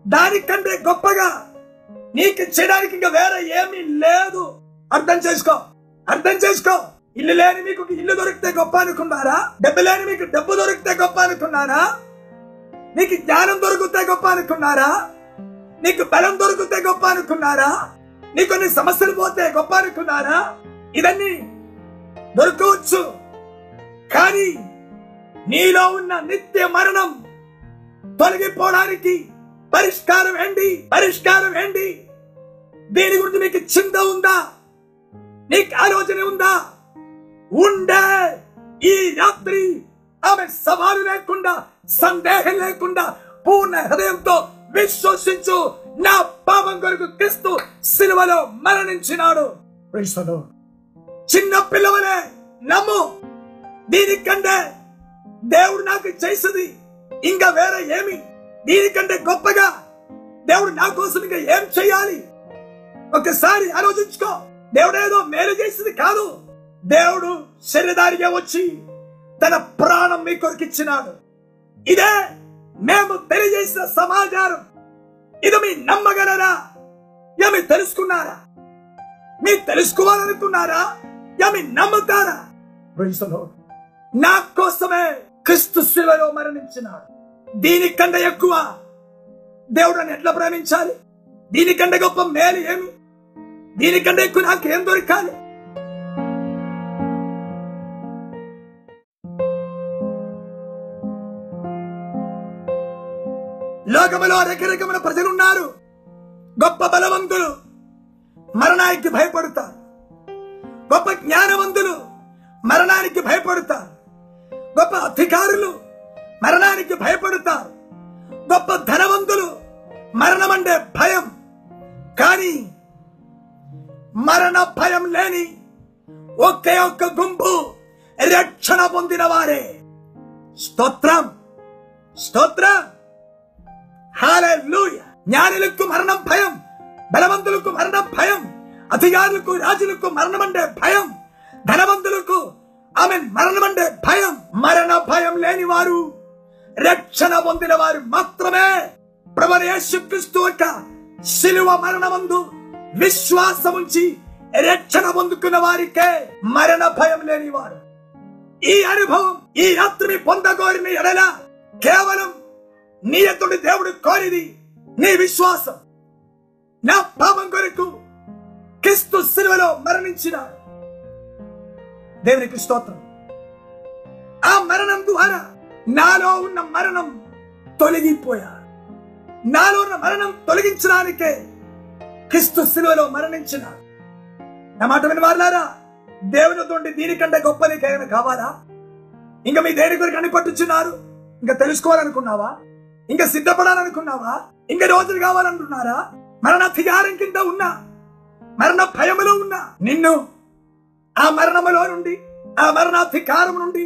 దానికంటే గొప్పగా నీకు చేయడానికి ఇంకా వేరే ఏమీ లేదు. అర్థం చేసుకో. అర్థం చేసుకో. ఇల్లు లేని మీకు ఇల్లు దొరికితే గొప్ప అనుకున్నారా? డబ్బు లేని మీకు డబ్బు దొరికితే గొప్ప అనుకున్నారా? నీకు జ్ఞానం దొరికితే గొప్ప అనుకున్నారా? నీకు బలం దొరికితే గొప్ప అనుకున్నారా? నీ కొన్ని సమస్యలు పోతే గొప్ప అనుకున్నారా ఇవన్నీ దొరకవచ్చు. కానీ నీలో ఉన్న నిత్య మరణం తొలగిపోవడానికి పరిష్కారం ఏంటి? పరిష్కారం ఏంటి? దీని గురించి నీకు చింత ఉందా? నీకు ఆలోచన ఉందా? ఉండే ఈ రాత్రి ఆమె సవాలు లేకుండా సందేహం లేకుండా పూర్ణ హృదయంతో విశ్వసించు. నా పాపం కొరకు క్రీస్తు సిలువలో మరణించినాడు. చిన్న పిల్లవలే నమ్ము. దీనికంటే దేవుడు నాకు చేసింది ఇంకా వేరే ఏమి? దీనికంటే గొప్పగా దేవుడు నా కోసం ఇంకా ఏం చేయాలి? ఒకసారి ఆలోచించుకో. దేవుడు ఏదో మేలు చేసింది కాదు. దేవుడు శరీరదారిగా వచ్చి తన ప్రాణం మీ కొరికిచ్చినాడు ఇదే మేము తెలియజేసిన సమాచారం. ఇది మీ నమ్మగలరా? ఏమి తెలుసుకున్నారా? మీ తెలుసుకోవాలనుకున్నారా? యమి నమ్ముతారా? నా కోసమే క్రిస్తు శిలలో మరణించినాడు. దీనికంటే ఎక్కువ దేవుడు ఎట్లా ప్రేమించాలి? దీనికంటే గొప్ప మేలు ఏమి? దీనికంటే ఎక్కువ నాకు ఏం దొరకాలి? లోకములో రకరకమైన ప్రజలున్నారు. గొప్ప బలవంతులు మరణానికి భయపడతారు. గొప్ప జ్ఞానవంతులు మరణానికి భయపడతారు. గొప్ప అధికారులు మరణానికి భయపడతారు. గొప్ప ధనవంతులు మరణం అంటే భయం. కానీ మరణ భయం లేని ఒకే ఒక్క గుంపు రక్షణ పొందిన వారే. స్తోత్రం స్తోత్రం. హాలూయ జ్ఞానులకు మరణం భయం బలవంతులకు మరణం భయం అధికారులకు రాజులకు మరణం అంటే భయం ధనవంతులకు ఆమె మరణం అంటే భయం మరణ భయం లేని వారు రక్షణ పొందిన వారు మాత్రమే ప్రభు యేసుక్రీస్తు యొక్క శిలువ మరణమందు విశ్వాసముంచి రక్షణ పొందుకున్న వారికే మరణ భయం లేని వారు ఈ అనుభవం ఈ రాత్రి పొందగోరిన ఎడల కేవలం నీ ఎత్తుడి దేవుడు కోరిది నీ విశ్వాసం. నా పాపం కొరకు క్రీస్తు శిలువలో మరణించిన దేవునికి స్తోత్రం. ఆ మరణం ద్వారా నాలో ఉన్న మరణం తొలగిపోయా నాలో ఉన్న మరణం తొలగించడానికే క్రీస్తు శిలువలో మరణించిన. నా మాట విని వారులారా దేవుని తోటి దీనికంటే గొప్పది ఏమైనా కావాలా? ఇంకా మీ దేని కొరకు అనిపట్టుచున్నారు ఇంకా తెలుసుకోవాలనుకున్నావా? ఇంకా సిద్ధపడాలనుకున్నావా? ఇంకా రోజులు కావాలనుకున్నారా మరణ అధికారం కింద ఉన్నా? మరణ భయములో ఉన్నా? నిన్ను ఆ మరణములో నుండి ఆ మరణాధికారం నుండి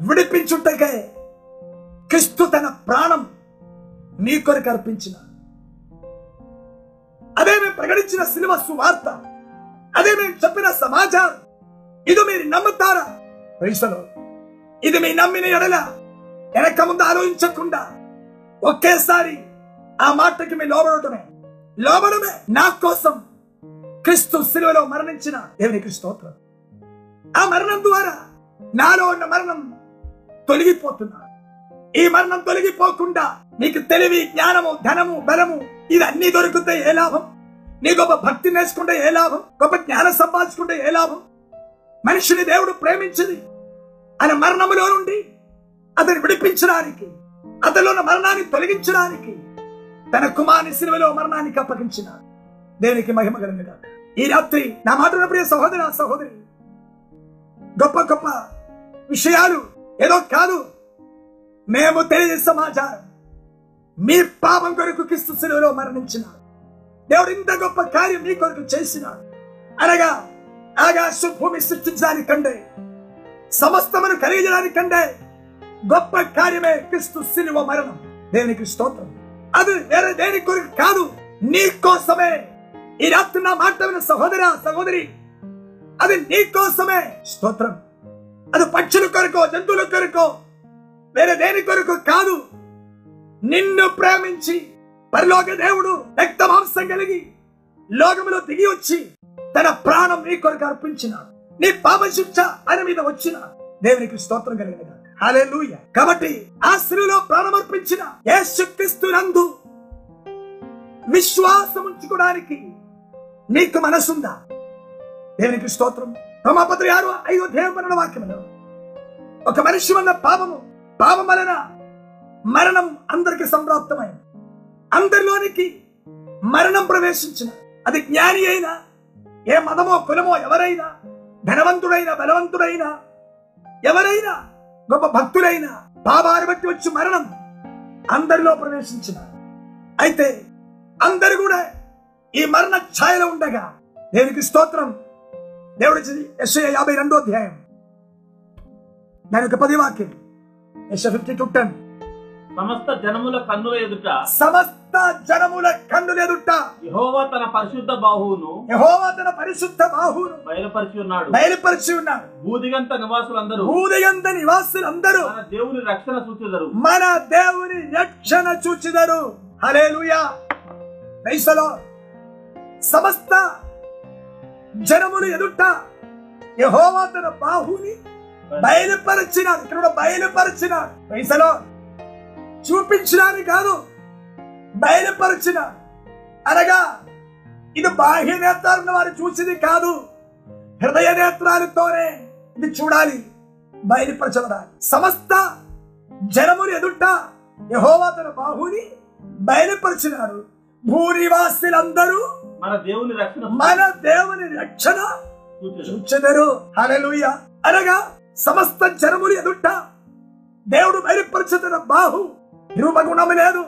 విడిపించుటకే క్రిస్తు తన ప్రాణం నీ కొరకు అర్పించిన. అదే మేము ప్రకటించిన సినిమా సువార్త. అదే మేము చెప్పిన సమాచారం. ఇది మీరు నమ్ముతారా? వయసులో ఇది మీ నమ్మిన ఎడల వెనక ముందు ఆలోచించకుండా ఒకేసారి ఆ మాటకి మీ లోబడటమే. లోబడమే నా కోసం క్రీస్తు శిలువలో మరణించిన దేవునికి స్తోత్రం. ఆ మరణం ద్వారా నాలో ఉన్న మరణం తొలగిపోతున్నా. ఈ మరణం తొలగిపోకుండా నీకు తెలివి జ్ఞానము ధనము బలము ఇదన్నీ దొరికితే ఏ లాభం? నీ గొప్ప భక్తి నేర్చుకుంటే ఏ లాభం? గొప్ప జ్ఞానం సంపాదించుకుంటే ఏ లాభం? మనిషిని దేవుడు ప్రేమించింది. ఆయన మరణములో నుండి అతను విడిపించడానికి అతలో ఉన్న మరణాన్ని తొలగించడానికి తన కుమారుని సిలువలో మరణానికి అప్పగించిన దేవునికి మహిమ కలిగిన ఈ రాత్రి నా మాట ప్రియ సహోదర సహోదరి గొప్ప గొప్ప విషయాలు ఏదో కాదు. మేము తెలియజేసే సమాచారం. మీ పాపం కొరకు క్రిస్తు సిలువలో మరణించిన దేవుడు ఇంత గొప్ప కార్యం మీ కొరకు చేసిన. అనగా ఆకాశ భూమి సృష్టించడానికంటే సమస్తమును కలిగించడానికంటే గొప్ప కార్యమే క్రిస్తు శిలువ మరణం. దేవునికి స్తోత్రం? అది వేరే దేని కొరకు కాదు. నీ కోసమే. ఈ రాత్రి నా మాట సహోదర సహోదరి అది నీ కోసమే. స్తోత్రం. అది పక్షుల కొరకు జంతువుల కొరకు వేరే దేని కొరకు కాదు. నిన్ను ప్రేమించి పరిలోక దేవుడు రక్త మాంసం కలిగి లోకములో దిగి వచ్చి తన ప్రాణం నీ కొరకు అర్పించిన నీ పాప శిక్ష ఆయన మీద వచ్చిన దేవునికి స్తోత్రం కలిగిన హల్లెలూయా. కాబట్టి ఆ స్త్రీలో ప్రాణమర్పించిన ఏ శక్తిస్తునందు విశ్వాసం ఉంచుకోవడానికి నీకు మనసుందా? దేవునికి స్తోత్రం. రోమాపత్రి ఆరు ఐదో దేవపరణ వాక్యములో ఒక మనిషి వల్ల పాపము పాపం వలన మరణం అందరికి సంప్రాప్తమైంది. అందరిలోనికి మరణం ప్రవేశించిన అది జ్ఞాని అయినా ఏ మతమో కులమో ఎవరైనా ధనవంతుడైనా బలవంతుడైనా ఎవరైనా గొప్ప భక్తులైన బాబాను బట్టి వచ్చి మరణం అందరిలో ప్రవేశించిన. అయితే అందరు కూడా ఈ మరణ ఛాయలో ఉండగా దేవునికి స్తోత్రం. దేవుడి యశ యాభై రెండో అధ్యాయం. దాని యొక్క పది వాక్యం. యశ ఫిఫ్టీ టు టెన్. సమస్త జనముల కన్నుల ఎదుట సమస్త జనముల కన్నుల ఎదుట యెహోవా తన పరిశుద్ధ బాహువును యెహోవా తన పరిశుద్ధ బాహువును బయలుపరిచి ఉన్నాడు. బయలుపరిచి ఉన్నాడు. భూదిగంత నివాసులందరూ భూదయంత నివాసులందరూ మన దేవుని రక్షణ సూచెదరు. మన దేవుని రక్షణ చూచిదరు హలేలుయా నైసలో సమస్త జనములు ఎదుట యెహోవా తన బాహుని బయలుపరిచినాడు. ఇక్కడ కూడా బయలుపరిచినాడు. నైసలో చూపించడానికి కాదు బయలుపరిచిన. అనగా ఇది బాహ్య నేత్రాలను వారు చూసింది కాదు హృదయ నేత్రాలతోనే ఇది చూడాలి బయలుపరచబడాలి. సమస్త జనములు ఎదుట యహోవా తన బాహుని బయలుపరిచినాడు. భూనివాసులందరూ మన దేవుని రక్షణ మన దేవుని రక్షణ చూచెదరు. హల్లెలూయా. అనగా సమస్త జనములు ఎదుట దేవుడు బయలుపరచుతున్న బాహు రూపగుణము లేదు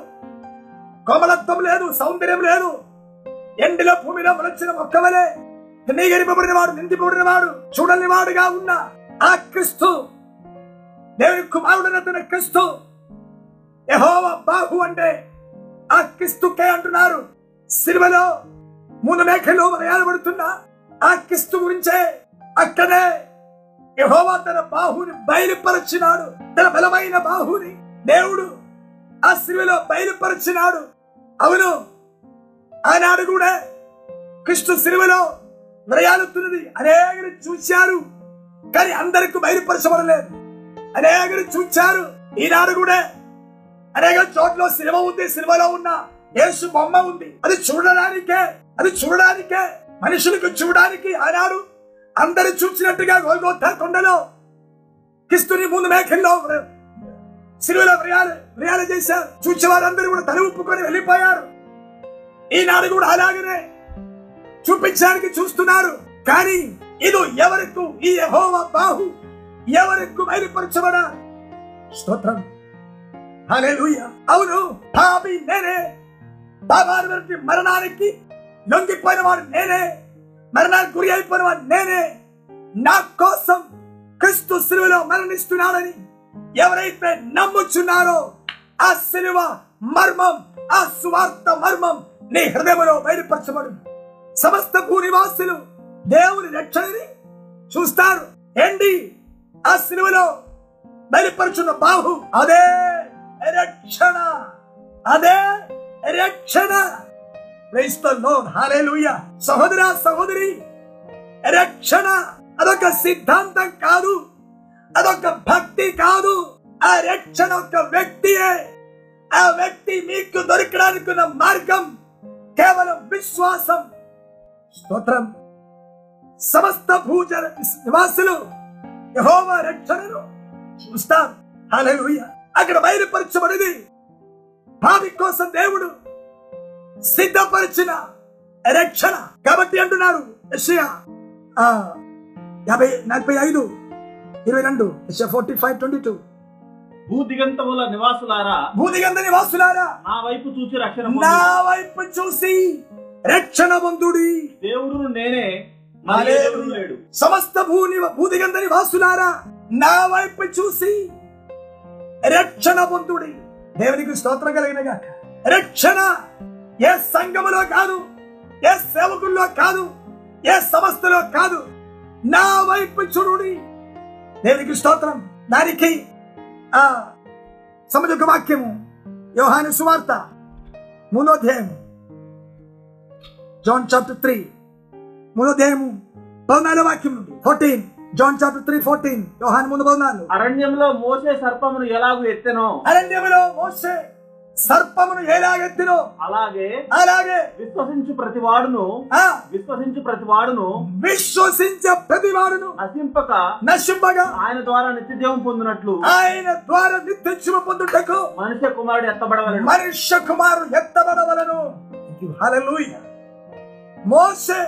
కోమలత్వం లేదు సౌందర్యం లేదు. ఎండిలో భూమిలో మొలచిన మొక్కవలే నీగరిపబడిన వాడు నిందిపబడిన వాడు చూడని వాడుగా ఉన్న ఆ క్రిస్తు దేవుని కుమారుడైన క్రిస్తు యహోవ బాహు అంటే ఆ క్రిస్తుకే అంటున్నారు. సిలువలో మూడు మేఖలో మలయాలబడుతున్న ఆ క్రిస్తు గురించే అక్కడే యహోవా తన బాహుని బయలుపరచినాడు. తన బలమైన బాహుని దేవుడు ఆ సిలువలో బయలుపరిచినాడు. అవును. ఆనాడు కూడా కృష్ణ సిలువలో విరయాలుతున్నది అనేకరు చూశారు. కానీ అందరికి బయలుపరచబడలేదు. అనేకరు చూచారు ఈనాడు కూడా అనేక చోట్ల సినిమ ఉంది సినిమాలో ఉన్న యేసు బొమ్మ ఉంది. అది చూడడానికే అది చూడడానికే మనుషులకు చూడడానికి ఆనాడు అందరు చూసినట్టుగా గోల్గోతా కొండలో క్రిస్తుని ముందు మేఘంలో సిలువలో వ్రయాలు వ్రయాలు చేశారు. చూసేవారందరూ కూడా తల ఉప్పుకొని వెళ్ళిపోయారు. ఈనాడు కూడా అలాగనే చూపించడానికి చూస్తున్నారు. కానీ ఇది ఎవరికి? ఈ యెహోవా బాహు ఎవరికి బయలుపరచబడ? స్తోత్రం. హల్లెలూయా. అవును పాపి నేనే. పాపాన్ని మరణానికి లొంగిపోయిన వాడు నేనే. మరణానికి గురి అయిపోయిన వాడు నేనే. నా కోసం క్రిస్తు సిలువలో మరణిస్తున్నాడని ఎవరైతే నమ్ముచున్నారో ఆ సిలువ మర్మం ఆ సువార్త మర్మం నీ హృదయంలో బయలుపరచబడు సమస్త భూనివాసులు దేవుని రక్షణని చూస్తారు. ఏంటి ఆ సిలువలో బయలుపరుచున్న బాహు అదే రక్షణ అదే రక్షణ. సహోదరా సహోదరి రక్షణ అదొక సిద్ధాంతం కాదు. అదొక భక్తి కాదు. ఆ రక్షణ ఒక వ్యక్తియే. ఆ వ్యక్తి మీకు దొరకడానికి ఉన్న మార్గం కేవలం విశ్వాసం. స్తోత్రం. సమస్త భూజన నివాసులు యహోవా రక్షణను చూస్తాం హల్లెలూయా. అక్కడ బయలుపరచబడింది. భావి కోసం దేవుడు సిద్ధపరిచిన రక్షణ. కాబట్టి అంటున్నారు ఆ, యాభై నలభై ఐదు. ఇరవై రెండు ఫోర్టీ ఫైవ్ ట్వంటీ టూ భూదిగంతముల నివాసులారా భూదిగంధ నివాసులారా నా వైపు చూసి రక్షణ నా. వైపు చూసి రక్షణ పొందుడి. దేవుడును నేనే దేవుడు లేడు. సమస్త భూని భూదిగంధ నివాసులారా నా వైపు చూసి రక్షణ పొందుడి. దేవునికి స్తోత్రం కలిగిన గాక. రక్షణ ఏ సంఘములో కాదు ఏ సేవకుల్లో కాదు ఏ సంస్థలో కాదు నా వైపు చూడుడి. దేవునికి స్తోత్రం. దానికి ఆ సముద్ర వాక్యము యోహాను సువార్త మూడో అధ్యాయము జాన్ చాప్టర్ త్రీ మూడో అధ్యాయము పద్నాలుగు వాక్యం నుండి fourteen. John chapter three fourteen యోహాను ముందు పద్నాలుగు. అరణ్యంలో మోసే సర్పమును ఎలాగూ ఎత్తెనో? అరణ్యములో మోసే సర్పమును ఎలాగెత్తినో అలాగే అలాగే విశ్వసించు ప్రతి వాడును ఆ. విశ్వసించు ప్రతి వాడును విశ్వసించే ప్రతివాడును నశింపక నశింపగా ఆయన ద్వారా నిత్యజీవం పొందినట్లు ఆయన ద్వారా నిత్యజీవ పొందుటకు మనుష్య కుమారుడు ఎత్తబడవలను. మనుష్య కుమారు ఎత్తబడవలను. హల్లెలూయా మోసే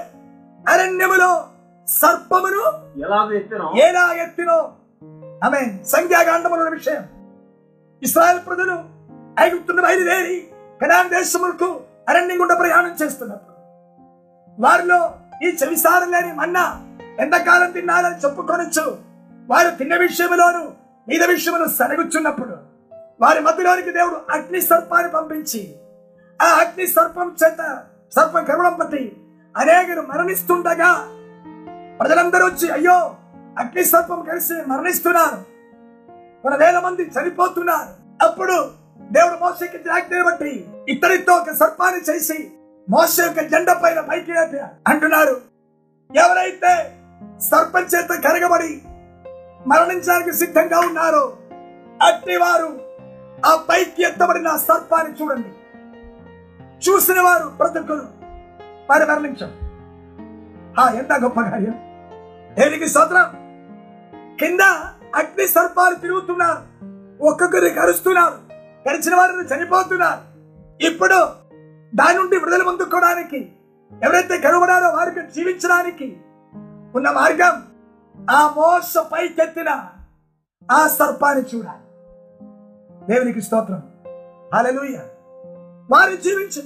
అరణ్యములో సర్పమును ఎలాగూ ఎత్తెనో ఎలా ఎత్తినో ఆమె సంఖ్యాకాండముల విషయం. ఇస్రాయల్ ప్రజలు ఐగుప్తుని బయలుదేరి కనాన్ దేశములకు అరణ్యం గుండా ప్రయాణం చేస్తున్నప్పుడు వారిలో ఈ చెవిసారం లేని మన్నా ఎంతకాలం తిన్నారని చెప్పుకొనొచ్చు. వారు తిన్న విషయంలోను మీద విషయమును సరగుచ్చున్నప్పుడు వారి మధ్యలోనికి దేవుడు అగ్ని సర్పాన్ని పంపించి ఆ అగ్ని సర్పం చేత సర్పం కరవడం బట్టి మరణిస్తుండగా ప్రజలందరూ వచ్చి అయ్యో అగ్ని సర్పం కలిసి మరణిస్తున్నారు. కొన్ని వేల మంది చనిపోతున్నారు. అప్పుడు దేవుడు మోసకి ఆజ్ఞని బట్టి ఇతరితో ఒక సర్పాన్ని చేసి మోస యొక్క జెండ పైన పైకి అంటున్నారు. ఎవరైతే సర్పం చేత కరగబడి మరణించడానికి సిద్ధంగా ఉన్నారో అట్టి వారు ఆ పైకి ఎత్తబడిన సర్పాన్ని చూడండి. చూసిన వారు బ్రతుకులు వారి మరణించం ఆ ఎంత గొప్ప కార్యం. దేనికి సోదరం కింద అగ్ని సర్పాలు తిరుగుతున్నారు. ఒక్కొక్కరికి అరుస్తున్నారు. కరిచిన వారిని చనిపోతున్నారు. ఇప్పుడు దాని నుండి విడుదల పొందుకోవడానికి ఎవరైతే కరువడారో వారికి జీవించడానికి ఉన్న మార్గం ఆ మోస పైకెత్తిన ఆ సర్పాన్ని చూడాలి. దేవునికి స్తోత్రం. హల్లెలూయా. వారు జీవించు.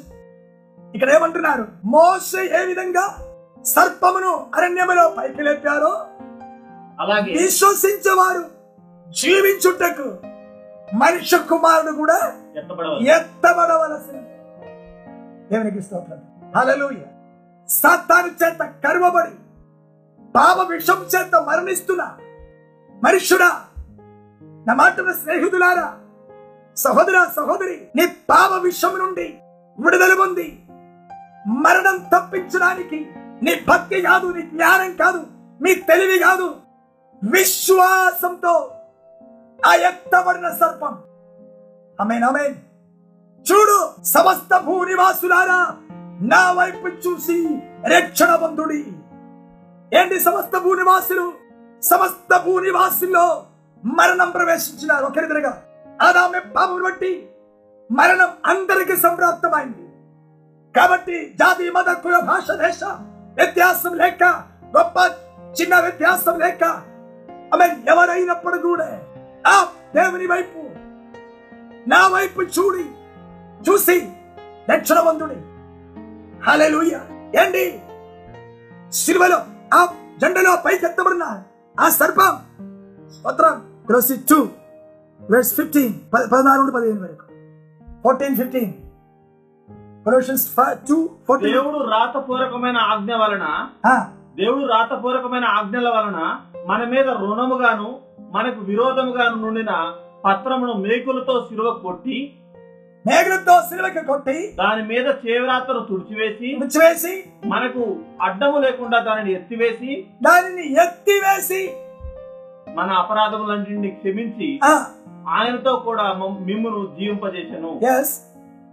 ఇక్కడ ఏమంటున్నారు? మోస ఏ విధంగా సర్పమును అరణ్యములో పైకి లేపారో అలాగే విశ్వసించేవారు జీవించుటకు మనుష్య కుమారుడు కూడా ఎత్తబడవలసిన దేవునికి స్తోత్రం. హల్లెలూయా. సాతాను చేత కరువబడి పాప విషం చేత మరణిస్తున్న మనుష్యుడా నా మాట స్నేహితులారా సహోదర సహోదరి నీ పాప విషం నుండి విడుదల పొంది మరణం తప్పించడానికి నీ భక్తి కాదు నీ జ్ఞానం కాదు మీ తెలివి కాదు విశ్వాసంతో ఆ ఎత్తబడిన సర్పం. అమేన్ అమేన్ చూడు సమస్త భూనివాసులారా నా వైపు చూసి రక్షణ బంధుడి ఏంటి సమస్త భూనివాసులు? సమస్త భూనివాసుల్లో మరణం ప్రవేశించినారు. ఒకరిద్దరుగా ఆదామె పాపం బట్టి మరణం అందరికి సంప్రాప్తమైంది. కాబట్టి జాతి మత కుల భాష దేశ వ్యత్యాసం లేక గొప్ప చిన్న వ్యత్యాసం లేక ఆమె ఎవరైనప్పుడు కూడా ఆ దేవుని వైపు. నా వైపు చూడి చూసి రక్షణవంతుడి హల్లెలూయ. ఏంటి? శిలువలో ఆ జెండలో పైకెత్తబడిన ఆ సర్పం. స్తోత్రం. క్రోసి టూ వర్స్ ఫిఫ్టీన్ పదహారు నుండి పదిహేను వరకు. ఫోర్టీన్ ఫిఫ్టీన్ దేవుడు రాతపూర్వకమైన ఆజ్ఞ వలన దేవుడు రాతపూర్వకమైన ఆజ్ఞల వలన మన మీద రుణముగాను మనకు విరోధముగాను నుండిన పత్రమును మేకులతో సిలువ కొట్టి మేఘలతో సిలువకి కొట్టి దాని మీద చేవరాతను తుడిచివేసి ముచ్చివేసి మనకు అడ్డము లేకుండా దానిని ఎత్తివేసి దానిని ఎత్తివేసి మన అపరాధములన్నింటినీ క్షమించి ఆయనతో కూడా మమ్- మిమ్మును జీవింపజేసెను. ఎస్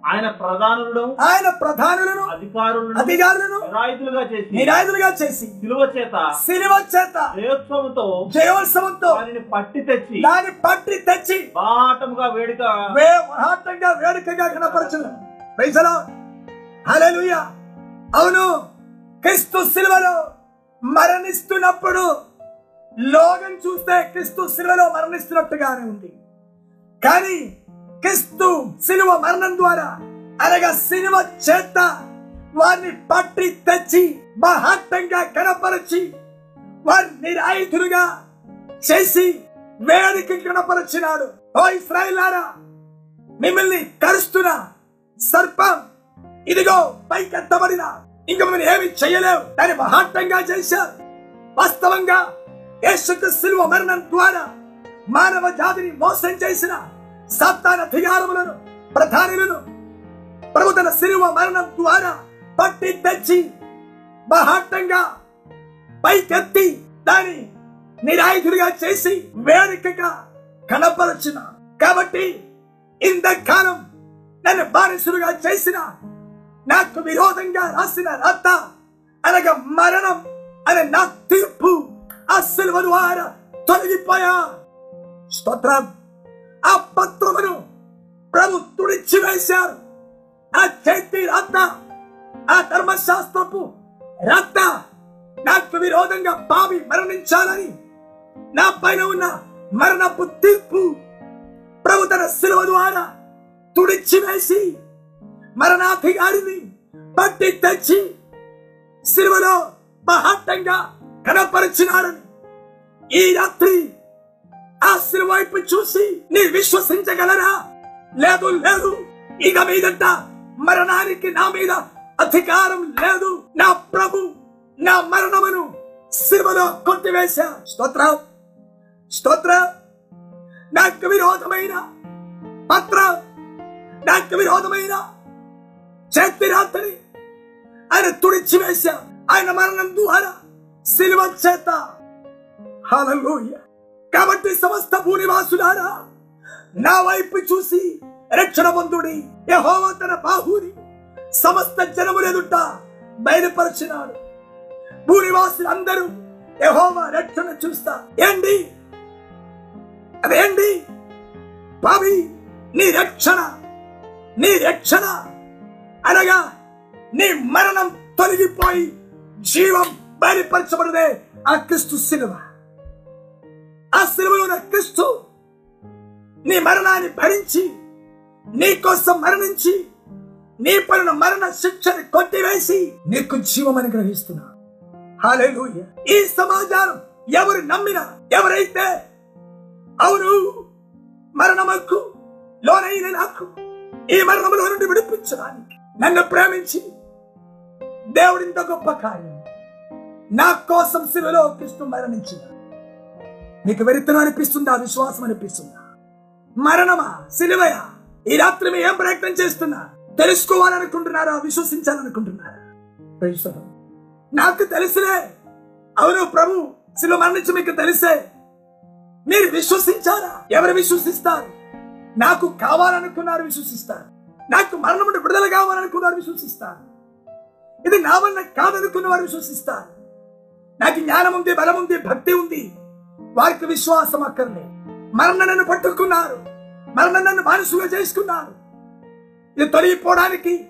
ఆయన ప్రధానులను ఆయన ప్రధానులను అధికారులను అధికారులను నిరాయుధులుగా చేసి నిరాయుధులుగా చేసి సిలువ చేత సిలువ చేత జయోత్సవంతో జయోత్సవంతో వారిని పట్టి తెచ్చి దాన్ని పట్టి తెచ్చి బాటముగా వేడుక వే మహాత్మంగా వేడుకగా కనపరచును. ప్రైజలో హల్లెలూయా అవును క్రీస్తు సిలువలో మరణిస్తున్నప్పుడు లోకం చూస్తే క్రీస్తు సిలువలో మరణిస్తున్నట్టుగానే ఉంది. కానీ క్రిస్తు సిలువ మరణం ద్వారా అనగా సిలువ చేత వారిని పట్టి తెచ్చి మహాత్మంగా కనపరచి వారిని నిరాయుధులుగా చేసి వేదిక కనపరిచినాడు. ఓ ఇస్రాయిలారా మిమ్మల్ని కరుస్తున్న సర్పం ఇదిగో పైకెత్తబడిన. ఇంక మనం ఏమి చేయలేవు. దాన్ని మహాట్టంగా చేశారు. వాస్తవంగా యేసుకు సిలువ మరణం ద్వారా మానవ జాతిని మోసం చేసిన సాతాన అధికారములను ప్రధానులను ప్రభు తన సిలువ మరణం ద్వారా పట్టి తెచ్చి మహాట్టంగా పైకెత్తి దాని నిరాయుధుడిగా చేసి వేదికగా కనపరచిన. కాబట్టి ఇంతకాలం నన్ను బానిసులుగా చేసిన నాకు విరోధంగా రాసిన రాత అనగా మరణం అనే నా తీర్పు అస్సలు ద్వారా తొలగిపోయా. స్తోత్రం. ఆ పత్రమును ప్రభు తుడిచి వేశారు. ఆ చేతి రత్న ఆ ధర్మశాస్త్రపు రాత నాకు విరోధంగా పావి మరణించాలని నా పైన ఉన్న మరణపు తీర్పు ప్రభు తన సిలువ ద్వారా తుడిచి వేసి మరణాధికారిని పట్టి తెచ్చి శిలువలో మహాత్తంగా కనపరిచినారని ఈ రాత్రి ఆ శిలువ వైపు చూసి నీ విశ్వసించగలరా లేదు లేదు. ఇక మీదట మరణానికి నా మీద అధికారం లేదు. నా ప్రభు నా మరణమును శిలువలో కొట్టివేశా. స్తోత్ర స్తోత్ర. నాకు విరోధమైన పత్ర నాకు విరోధమైన చేతి రాత్రి ఆయన తుడిచివేశా. ఆయన మరణం ద్వారా సిలువ చేత. హల్లెలూయా. కాబట్టి సమస్త భూనివాసులారా నా వైపు చూసి రక్షణ బంధుడి యెహోవా తన బాహుని సమస్త జనములెదుట బయలుపరిచినాడు. భూనివాసులు అందరూ యెహోవా రక్షణ చూస్తా. ఏంటి? అదేంటి పాపి నీ రక్షణ నీ రక్షణ. అనగా నీ మరణం తొలగిపోయి జీవం బయలుపరచబడదే ఆ క్రిస్తు సినిమా ఆ శిలువలో ఉన్న క్రిస్తు నీ మరణాన్ని భరించి నీ కోసం మరణించి నీ పనుల మరణ శిక్షని కొట్టివేసి నీకు జీవం అనుగ్రహిస్తున్నా హల్లెలూయా. ఈ సమాచారం ఎవరు నమ్మినా ఎవరైతే అవును మరణమక్కు లోనైన నాకు ఈ మరణములో నుండి విడిపించడానికి నన్ను ప్రేమించి దేవుడింత గొప్ప కార్యం నా కోసం శిలువలో క్రిస్తు మరణించిన నీకు వెరితనం అనిపిస్తుందా? విశ్వాసం అనిపిస్తుందా? మరణమా? సిలువయా? ఈ రాత్రి మీ ఏం ప్రయత్నం చేస్తున్నా? తెలుసుకోవాలనుకుంటున్నారా? విశ్వసించాలనుకుంటున్నారా? నాకు తెలుసులే. అవును ప్రభు శిలువ మరణించి మీకు తెలిసే. మీరు విశ్వసించారా? ఎవరు విశ్వసిస్తారు? నాకు కావాలనుకున్నారు విశ్వసిస్తారు. నాకు మరణం నుండి విడుదల కావాలనుకున్నారు విశ్వసిస్తారు. ఇది నా వల్ల కాదనుకున్న వారు విశ్వసిస్తారు. నాకు జ్ఞానం ఉంది బలం ఉంది భక్తి ఉంది. వారికి విశ్వాసం అక్కర్లేదు మరణ నన్ను పట్టుకున్నారు. మరణ నన్ను మనసుగా చేసుకున్నారు. ఇది తొలగిపోవడానికి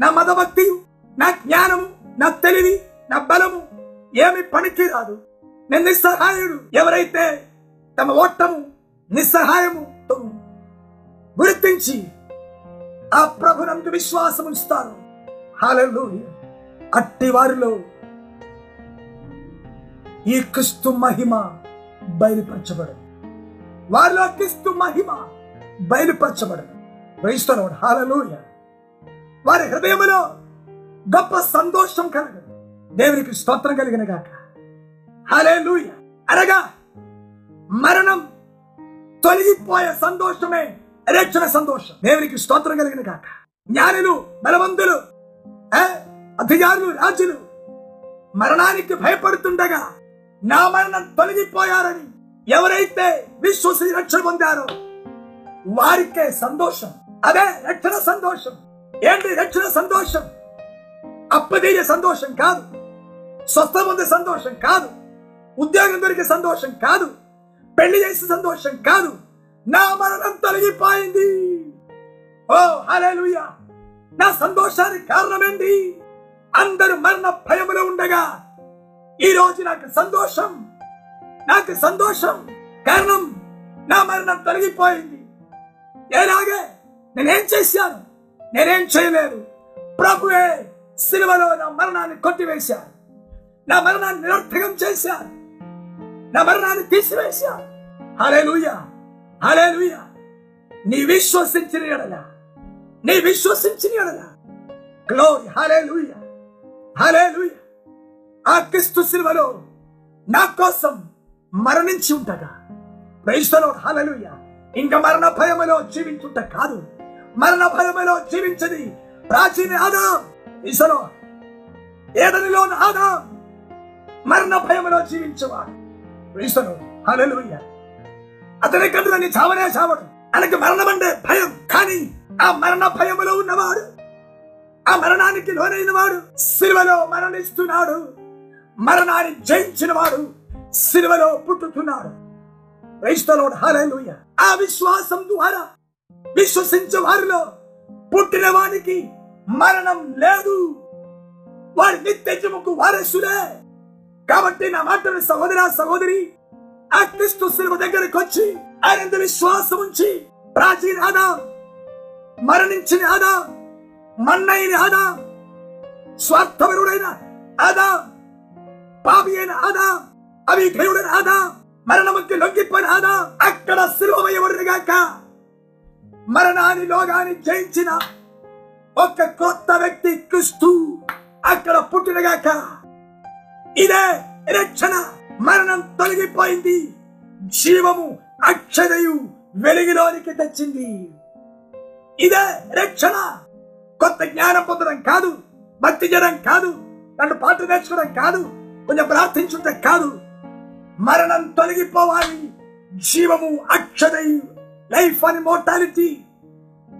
నా మదభక్తి నా జ్ఞానము నా తెలివి నా బలము ఏమి పనికి రాదు నేను నిస్సహాయుడు. ఎవరైతే తమ ఓటము నిస్సహాయము గుర్తించి ఆ ప్రభునందు విశ్వాసం ఉంచుతారు. హాలలు అట్టి వారిలో ఈ క్రిస్తు మహిమ బయలుపరచబడదు వారిలో క్రిస్తు మహిమ బయలుపరచబడదు క్రైస్తవుడు హాలలోయ వారి హృదయంలో గొప్ప సంతోషం కలగదు దేవునికి స్తోత్రం కలిగిన గాక. హాలేలూయ అనగా మరణం తొలగిపోయే సంతోషమే రక్షణ సంతోషం. దేవునికి స్తోత్రం కలిగిన గాక. జ్ఞానులు బలవంతులు అధికారులు రాజులు మరణానికి భయపడుతుండగా నా మరణం తొలగిపోయారని ఎవరైతే విశ్వసి రక్షణ పొందారో వారికే సంతోషం. అదే రక్షణ సంతోషం. ఏంటి రక్షణ సంతోషం? అప్పదీయ సంతోషం కాదు. స్వస్థ పొందే సంతోషం కాదు. ఉద్యోగం దొరికే సంతోషం కాదు. పెళ్ళి చేసే సంతోషం కాదు. నా మరణం తొలగిపోయింది. ఓ హల్లెలూయా! నా సంతోషానికి కారణమేంటి అందరు అందరూ మరణ భయములో ఉండగా ఈ రోజు నాకు సంతోషం. నాకు సంతోషం. కారణం నా మరణం తొలగిపోయింది. ఎలాగే నేనేం చేశాను? నేనేం చేయలేదు. ప్రభువే సిలువలో నా మరణాన్ని కొట్టివేశారు. నా మరణాన్ని నిరర్థకం చేశారు. నా మరణాన్ని తీసివేశారు. హల్లెలూయా! హల్లెలూయా! నీ విశ్వసించిన ఎడల. నీ విశ్వసించిన ఎడల. గ్లోరీ హలే లూయా ఆ క్రిస్తు సిలువలో నా కోసం మరణించి ఉంటగా క్రైస్తలో హాలలుయ ఇంకా మరణ భయములో జీవించుట కాదు. మరణ భయములో జీవించని ప్రాచీన ఆదాం. ఇసలో ఏదనిలో ఆదాం మరణ భయములో జీవించేవాడు క్రైస్తలో హాలలుయ అతని కంటులని చావనే చావడు. ఆయనకి మరణం అంటే భయం. కానీ ఆ మరణ భయములో ఉన్నవాడు ఆ మరణానికి లోనైన వాడు సిల్వలో మరణిస్తున్నాడు. మరణాన్ని జయించిన వాడు సిలువలో పుట్టుతున్నాడు. క్రైస్తవుడు హల్లెలూయా ఆ విశ్వాసం ద్వారా విశ్వసించే వారిలో పుట్టిన వానికి మరణం లేదు. వారి నిత్య జీవకు వారసులే. కాబట్టి నా మాటలు సహోదర సహోదరి ఆ క్రిస్తు శిల్వ దగ్గరికి వచ్చి ఆయన విశ్వాసం ఉంచి ప్రాచీన ఆదా మరణించిన ఆదా మన్నైన ఆదా స్వార్థపరుడైన ఆదా. పాపియైన ఆదా అవి అవిధేయుడైన ఆదా మరణముకి లొంగిపోయిన ఆదా అక్కడ శిలువయబడినగాక మరణాన్ని లోగాన్ని జయించిన ఒక కొత్త వ్యక్తి క్రిస్తు అక్కడ పుట్టినగాక. ఇదే రక్షణ మరణం తొలగిపోయింది జీవము అక్షరయు వెలుగులోనికి తెచ్చింది. ఇదే రక్షణ కొత్త జ్ఞానం పొందడం కాదు భక్తి చేయడం కాదు నన్ను పాట నేర్చుకోవడం కాదు కొంచెం ప్రార్థించుంటే కాదు. మరణం తొలగిపోవాలి. జీవము అక్షరయు లైఫ్ అని మోర్టాలిటీ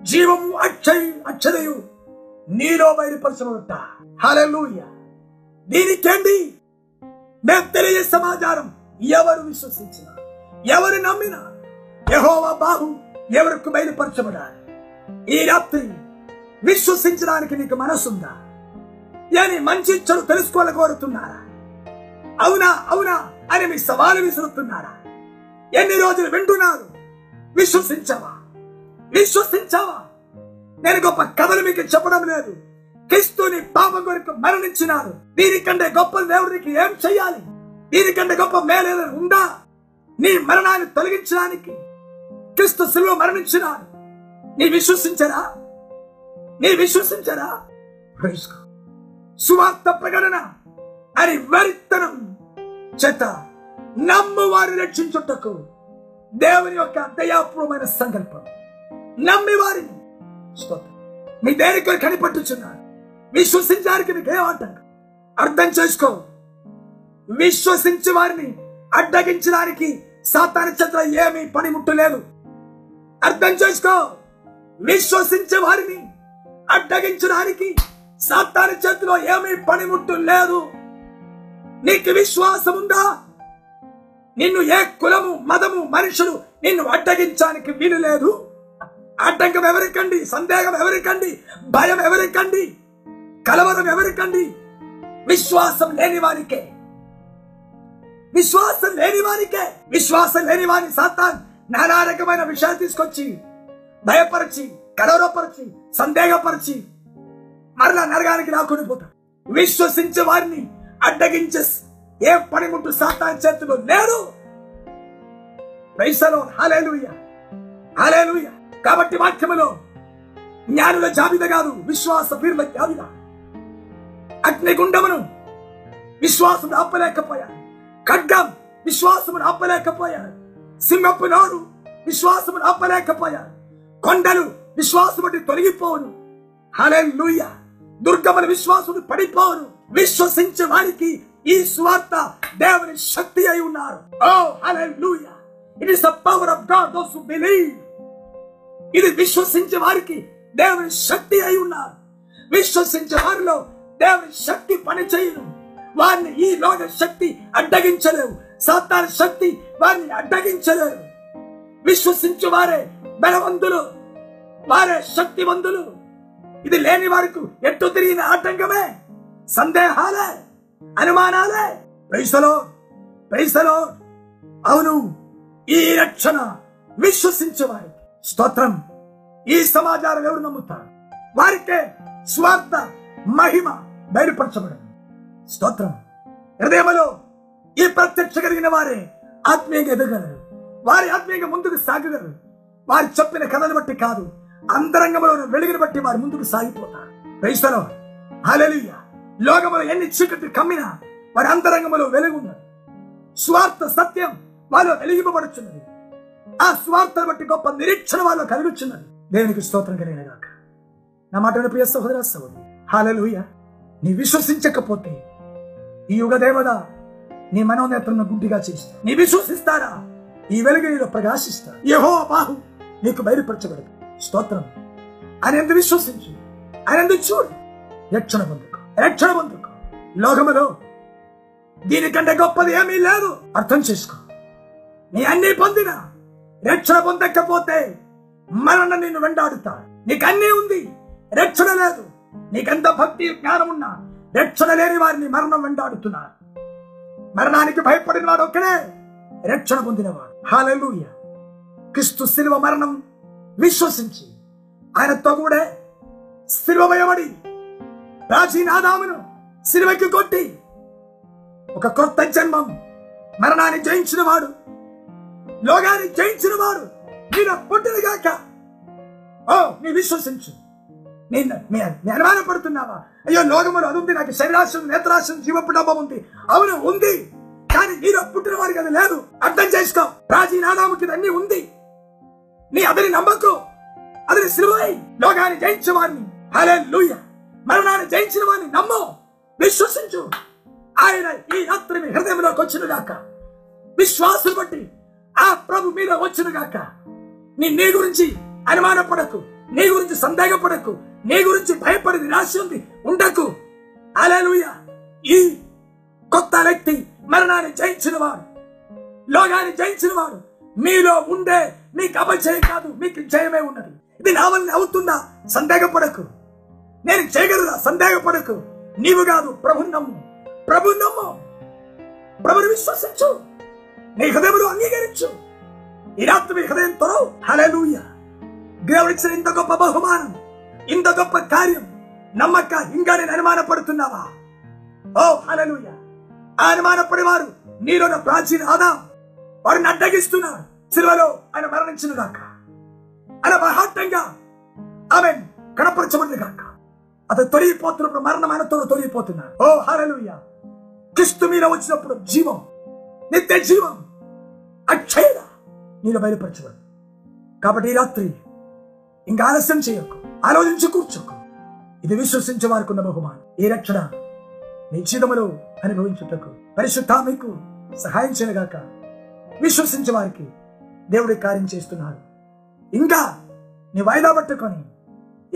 జీవము అక్షయ్ అక్షరయు నీలో బయలుపరచబడుట. హలూయ దీనికేంటి? మేము తెలియ సమాచారం. ఎవరు విశ్వసించిన ఎవరు నమ్మిన యహోవా బాబు ఎవరికి బయలుపరచబడాలి. ఈ రాత్రి విశ్వసించడానికి నీకు మనసుందా? అని మంచి చెడు తెలుసుకోవాలి కోరుతున్నారా? అవునా అవునా అని మీ సవాలు విసురుతున్నారా ఎన్ని రోజులు వింటున్నారు? విశ్వసించావా? విశ్వసించావా? నేను గొప్ప కథలు మీకు చెప్పడం లేదు. క్రీస్తుని పాపం కొరకు మరణించినారు. దీనికంటే గొప్ప దేవుడికి ఏం చెయ్యాలి? దీనికంటే గొప్ప మేలు ఉందా? నీ మరణాన్ని తొలగించడానికి క్రీస్తు శిలువ మరణించినారు. నీ విశ్వసించరా? నీ విశ్వసించరా? సువార్త ప్రకటన అని వరితనం చేత నమ్మవారు రక్షించుటకు దేవుని యొక్క దయాపూర్వమైన సంకల్పం. నమ్మి వారిని మీ దేనికి కనిపట్టుచున్నారు? విశ్వసించడానికి మీకు ఏమంటారు అర్థం చేసుకో. విశ్వసించి వారిని అడ్డగించడానికి సాతాన చేత ఏమీ పనిముట్టు లేదు అర్థం చేసుకో. విశ్వసించే వారిని అడ్డగించడానికి సాతాన చేతిలో ఏమీ పనిముట్టు లేదు నీకు విశ్వాసం ఉందా నిన్ను ఏ కులము మదము మనుషులు నిన్ను అడ్డగించడానికి వీలు లేదు. అడ్డంకం ఎవరికండి? సందేహం ఎవరికండి? భయం ఎవరికండి? కలవరం ఎవరికండి? విశ్వాసం లేని వారికే విశ్వాసం లేని వారికే విశ్వాసం లేని వారి సాతాన్ నానా రకమైన విషయాలు తీసుకొచ్చి భయపరిచి కలవరపరిచి సందేహపరిచి మరలా నరగానికి రాకుండా పోతాడు. విశ్వసించే వారిని అడ్డగించే ఏ పనిముట్టు సాతాన్ చేతులు లేరు పైసలో కాబట్టి వాక్యములో జ్ఞానుల జాబితా కాదు విశ్వాస వీరుల జాబితా. అగ్నిగుండమును విశ్వాసం ఆపలేకపోయారు ఖడ్గం విశ్వాసమును ఆపలేకపోయారు సింహపు నోరు విశ్వాసమును ఆపలేకపోయారు కొండలు విశ్వాసముటి తొలగిపోవును. లూయ దుర్గముల విశ్వాసుడు పడిపోవును. విశ్వసించే వారికి ఈ స్వార్థ దేవుని శక్తి అయి ఉన్నారు. ఓ hallelujah it is the power of God those who believe ఇది విశ్వసించే వారికి దేవుని శక్తి అయి ఉన్నారు. విశ్వసించే వారిలో దేవుని శక్తి పని చేయను వారిని ఈ లోక శక్తి అడ్డగించలేవు. సాతాన శక్తి వారిని అడ్డగించలేరు. విశ్వసించే వారే బలవంతులు వారే శక్తివంతులు. ఇది లేని వారికి ఎట్టు తిరిగిన ఆటంకమే. సందేహాలే అనుమానాలే. ప్రైసలో ప్రైసలో అవును ఈ రక్షణ విశ్వసించేవారి స్తోత్రం. ఈ సమాచారం ఎవరు నమ్ముతారు? వారికే స్వార్థ మహిమ బయలుపరచబడింది. స్తోత్రం. హృదయములో ఈ ప్రత్యక్ష కలిగిన వారే ఆత్మీయంగా ఎదగలరు. వారి ఆత్మీయంగా ముందుకు సాగగలరు. వారు చెప్పిన కథను బట్టి కాదు అంతరంగంలో వెలుగుని బట్టి వారు ముందుకు సాగిపోతారు. క్రైస్తలో హలలియ లోకములో ఎన్ని చీకటి కమ్మినా వారి అంతరంగంలో వెలుగున్నది. స్వార్థ సత్యం వాళ్ళు వెలిగింపబడుచున్నది. ఆ స్వార్థను బట్టి గొప్ప నిరీక్షణ వాళ్ళు కలుగుచున్నది. దేవునికి స్తోత్రం కలిగిన గాక. నా మాటను ప్రియ సహోదర సహోదరు. హాలలుయ నీ విశ్వసించకపోతే ఈ యుగ దేవత నీ మనోనేత్రం గుడ్డిగా చేస్తా నీ విశ్వసిస్తారా? ఈ వెలుగు నీలో ప్రకాశిస్తా యహో బాహు నీకు బయలుపరచబడదు. స్తోత్రం. ఆయన ఎందుకు విశ్వసించు? ఆయన ఎందుకు చూడు? రక్షణ పొందుకో రక్షణ పొందుకో. లోకములో దీనికంటే గొప్పది ఏమీ లేదు. అర్థం చేసుకో. నీ అన్ని పొందిన రక్షణ పొందకపోతే మరణ నిన్ను వెంటాడుతా. నీకు అన్నీ ఉంది రక్షణ లేదు. నీకెంత భక్తి జ్ఞానం ఉన్నా రక్షణ లేని వారిని మరణం వెంటాడుతున్నారు మరణానికి భయపడిన వాడు ఒక్కడే రక్షణ పొందినవాడు హాలూయ క్రిస్తు శిలువ మరణం విశ్వసించి ఆయనతో కూడా శిలువ వేయబడి ప్రాచీన ఆదామును శిలువకి కొట్టి ఒక కొత్త జన్మం మరణాన్ని జయించిన వాడు లోగాన్ని జయించిన వాడు నేను పుట్టినగాక ఓ నీ విశ్వసించు. నేను నీ నీ అనుమానపడుతున్నావా అయ్యో లోకములు అది ఉంది నాకు శరీరాశం నేత్రాశం జీవపుడమం ఉంది. అవును ఉంది. కానీ నీలో పుట్టిన వారికి అది లేదు. అర్థం చేసుకో. ప్రాచీన ఆదాముకి అన్ని ఉంది. నీ అతని నమ్మకు. అతని సిలువై లోకాన్ని జయించేవాడిని. హలే లూయ మరణాన్ని జయించిన వాడిని నమ్ము విశ్వసించు. ఆయన ఈ రాత్రి మీ హృదయంలోకి వచ్చినగాక విశ్వాసం బట్టి ఆ ప్రభు మీద వచ్చిన గాక నీ నీ గురించి అనుమానపడకు నీ గురించి సందేహపడకు నీ గురించి భయపడి నిరాశ ఉంది ఉండకు. అలెలుయ ఈ కొత్త వ్యక్తి మరణాన్ని జయించిన వాడు లోగాన్ని జయించిన వాడు మీలో ఉండే మీకు అపజయం కాదు మీకు జయమే ఉన్నది. ఇది నా వల్ల అవుతుందా? సందేహపడకు. నేను చేయగలదా సందేహపడకు. నీవు కాదు ప్రభు నమ్ము. ప్రభు నమ్ము. ప్రభుని విశ్వసించు. నీ హృదయంలో అంగీకరించు. ఈ రాత్రి మీ హృదయంతో హలెలూయ దేవుడిచ్చిన ఇంత గొప్ప బహుమానం ఇంత గొప్ప కార్యం నమ్మక ఇంకా నేను అనుమానపడుతున్నావా? ఓ హలెలూయ ఆ అనుమానపడేవారు నీలో ప్రాచీన ఆదా. వారిని అడ్డగిస్తున్నారు సిల్వలో ఆయన మరణించిన దాకా అలా మహాత్మంగా ఆమె కనపరచబడింది కాక అతను తొలగిపోతున్నప్పుడు మరణం తోడు తొలగిపోతున్నాడు ఓ హరలుయ్య క్రిస్తు మీద వచ్చినప్పుడు జీవం నిత్య జీవం అక్షయ నేను బయలుపరచబడు కాబట్టి ఈ రాత్రి ఇంకా ఆలస్యం చేయకు ఆలోచించి కూర్చోకు. ఇది విశ్వసించే వారికి ఉన్న బహుమానం. ఈ రక్షణ నీ జీవితంలో అనుభవించుటకు పరిశుద్ధ మీకు సహాయం చేయగాక విశ్వసించే వారికి దేవుడి కార్యం చేస్తున్నారు ఇంకా నీ వాయిదా పట్టుకొని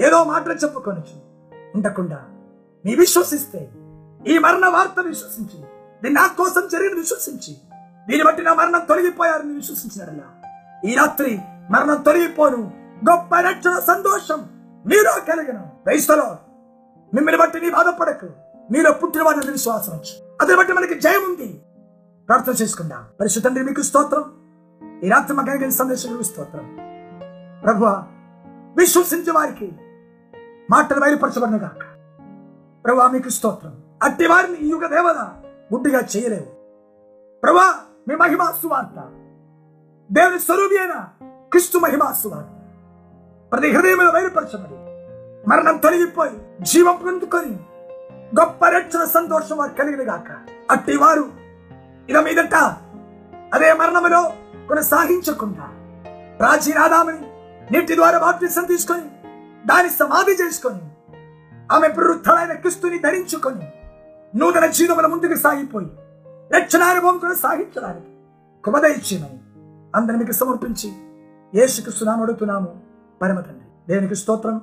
ఏదో మాటలు చెప్పుకొని ఉండకుండా నీ విశ్వసిస్తే ఈ మరణ వార్త విశ్వసించి నేను నా కోసం జరిగిన విశ్వసించి దీన్ని బట్టి నా మరణం తొలగిపోయారని విశ్వసించినడల్లా? ఈ రాత్రి మరణం తొలగిపోను. గొప్ప రక్షణ సంతోషం నీలో కలిగిన. క్రైస్తలో మిమ్మల్ని బట్టి నీ బాధపడకు. మీలో పుట్టిన వాడిని విశ్వాసం వచ్చు బట్టి మనకి జయం ఉంది. ప్రార్థన చేసుకుందాం. పరిశుద్ధండి మీకు స్తోత్రం. ఈ రాత్రి మా కలిగిన సందేశం స్తోత్రం. ప్రభు విశ్వసించే వారికి మాటలు బయలుపరచబడిన కాక ప్రభా మీకు స్తోత్రం. అట్టి వారిని ఈ యుగ దేవత గుడ్డిగా చేయలేవు. ప్రభా మీ మహిమా సువార్త. దేవుని స్వరూపి అయిన క్రిస్తు మహిమా సువార్త. ప్రతి హృదయంలో బయలుపరచబడి మరణం తొలగిపోయి జీవం పొందుకొని గొప్ప రక్షణ సంతోషం వారు కలిగిన గాక. అట్టి వారు ఇక మీదట అదే మరణములో కొనసాగించకుండా ప్రాచీన ఆదామని నీటి ద్వారా బాప్తిసం తీసుకొని దాని సమాధి చేసుకొని ఆమె పునరుద్ధమైన క్రిస్తుని ధరించుకొని నూతన జీవముల ముందుకు సాగిపోయి రక్షణానుభవం కొనసాగించడానికి కృపదయిచ్చేమని అందరి మీకు సమర్పించి ఏసుకు సునామడుతున్నాము పరమ తండ్రి దేవునికి స్తోత్రం.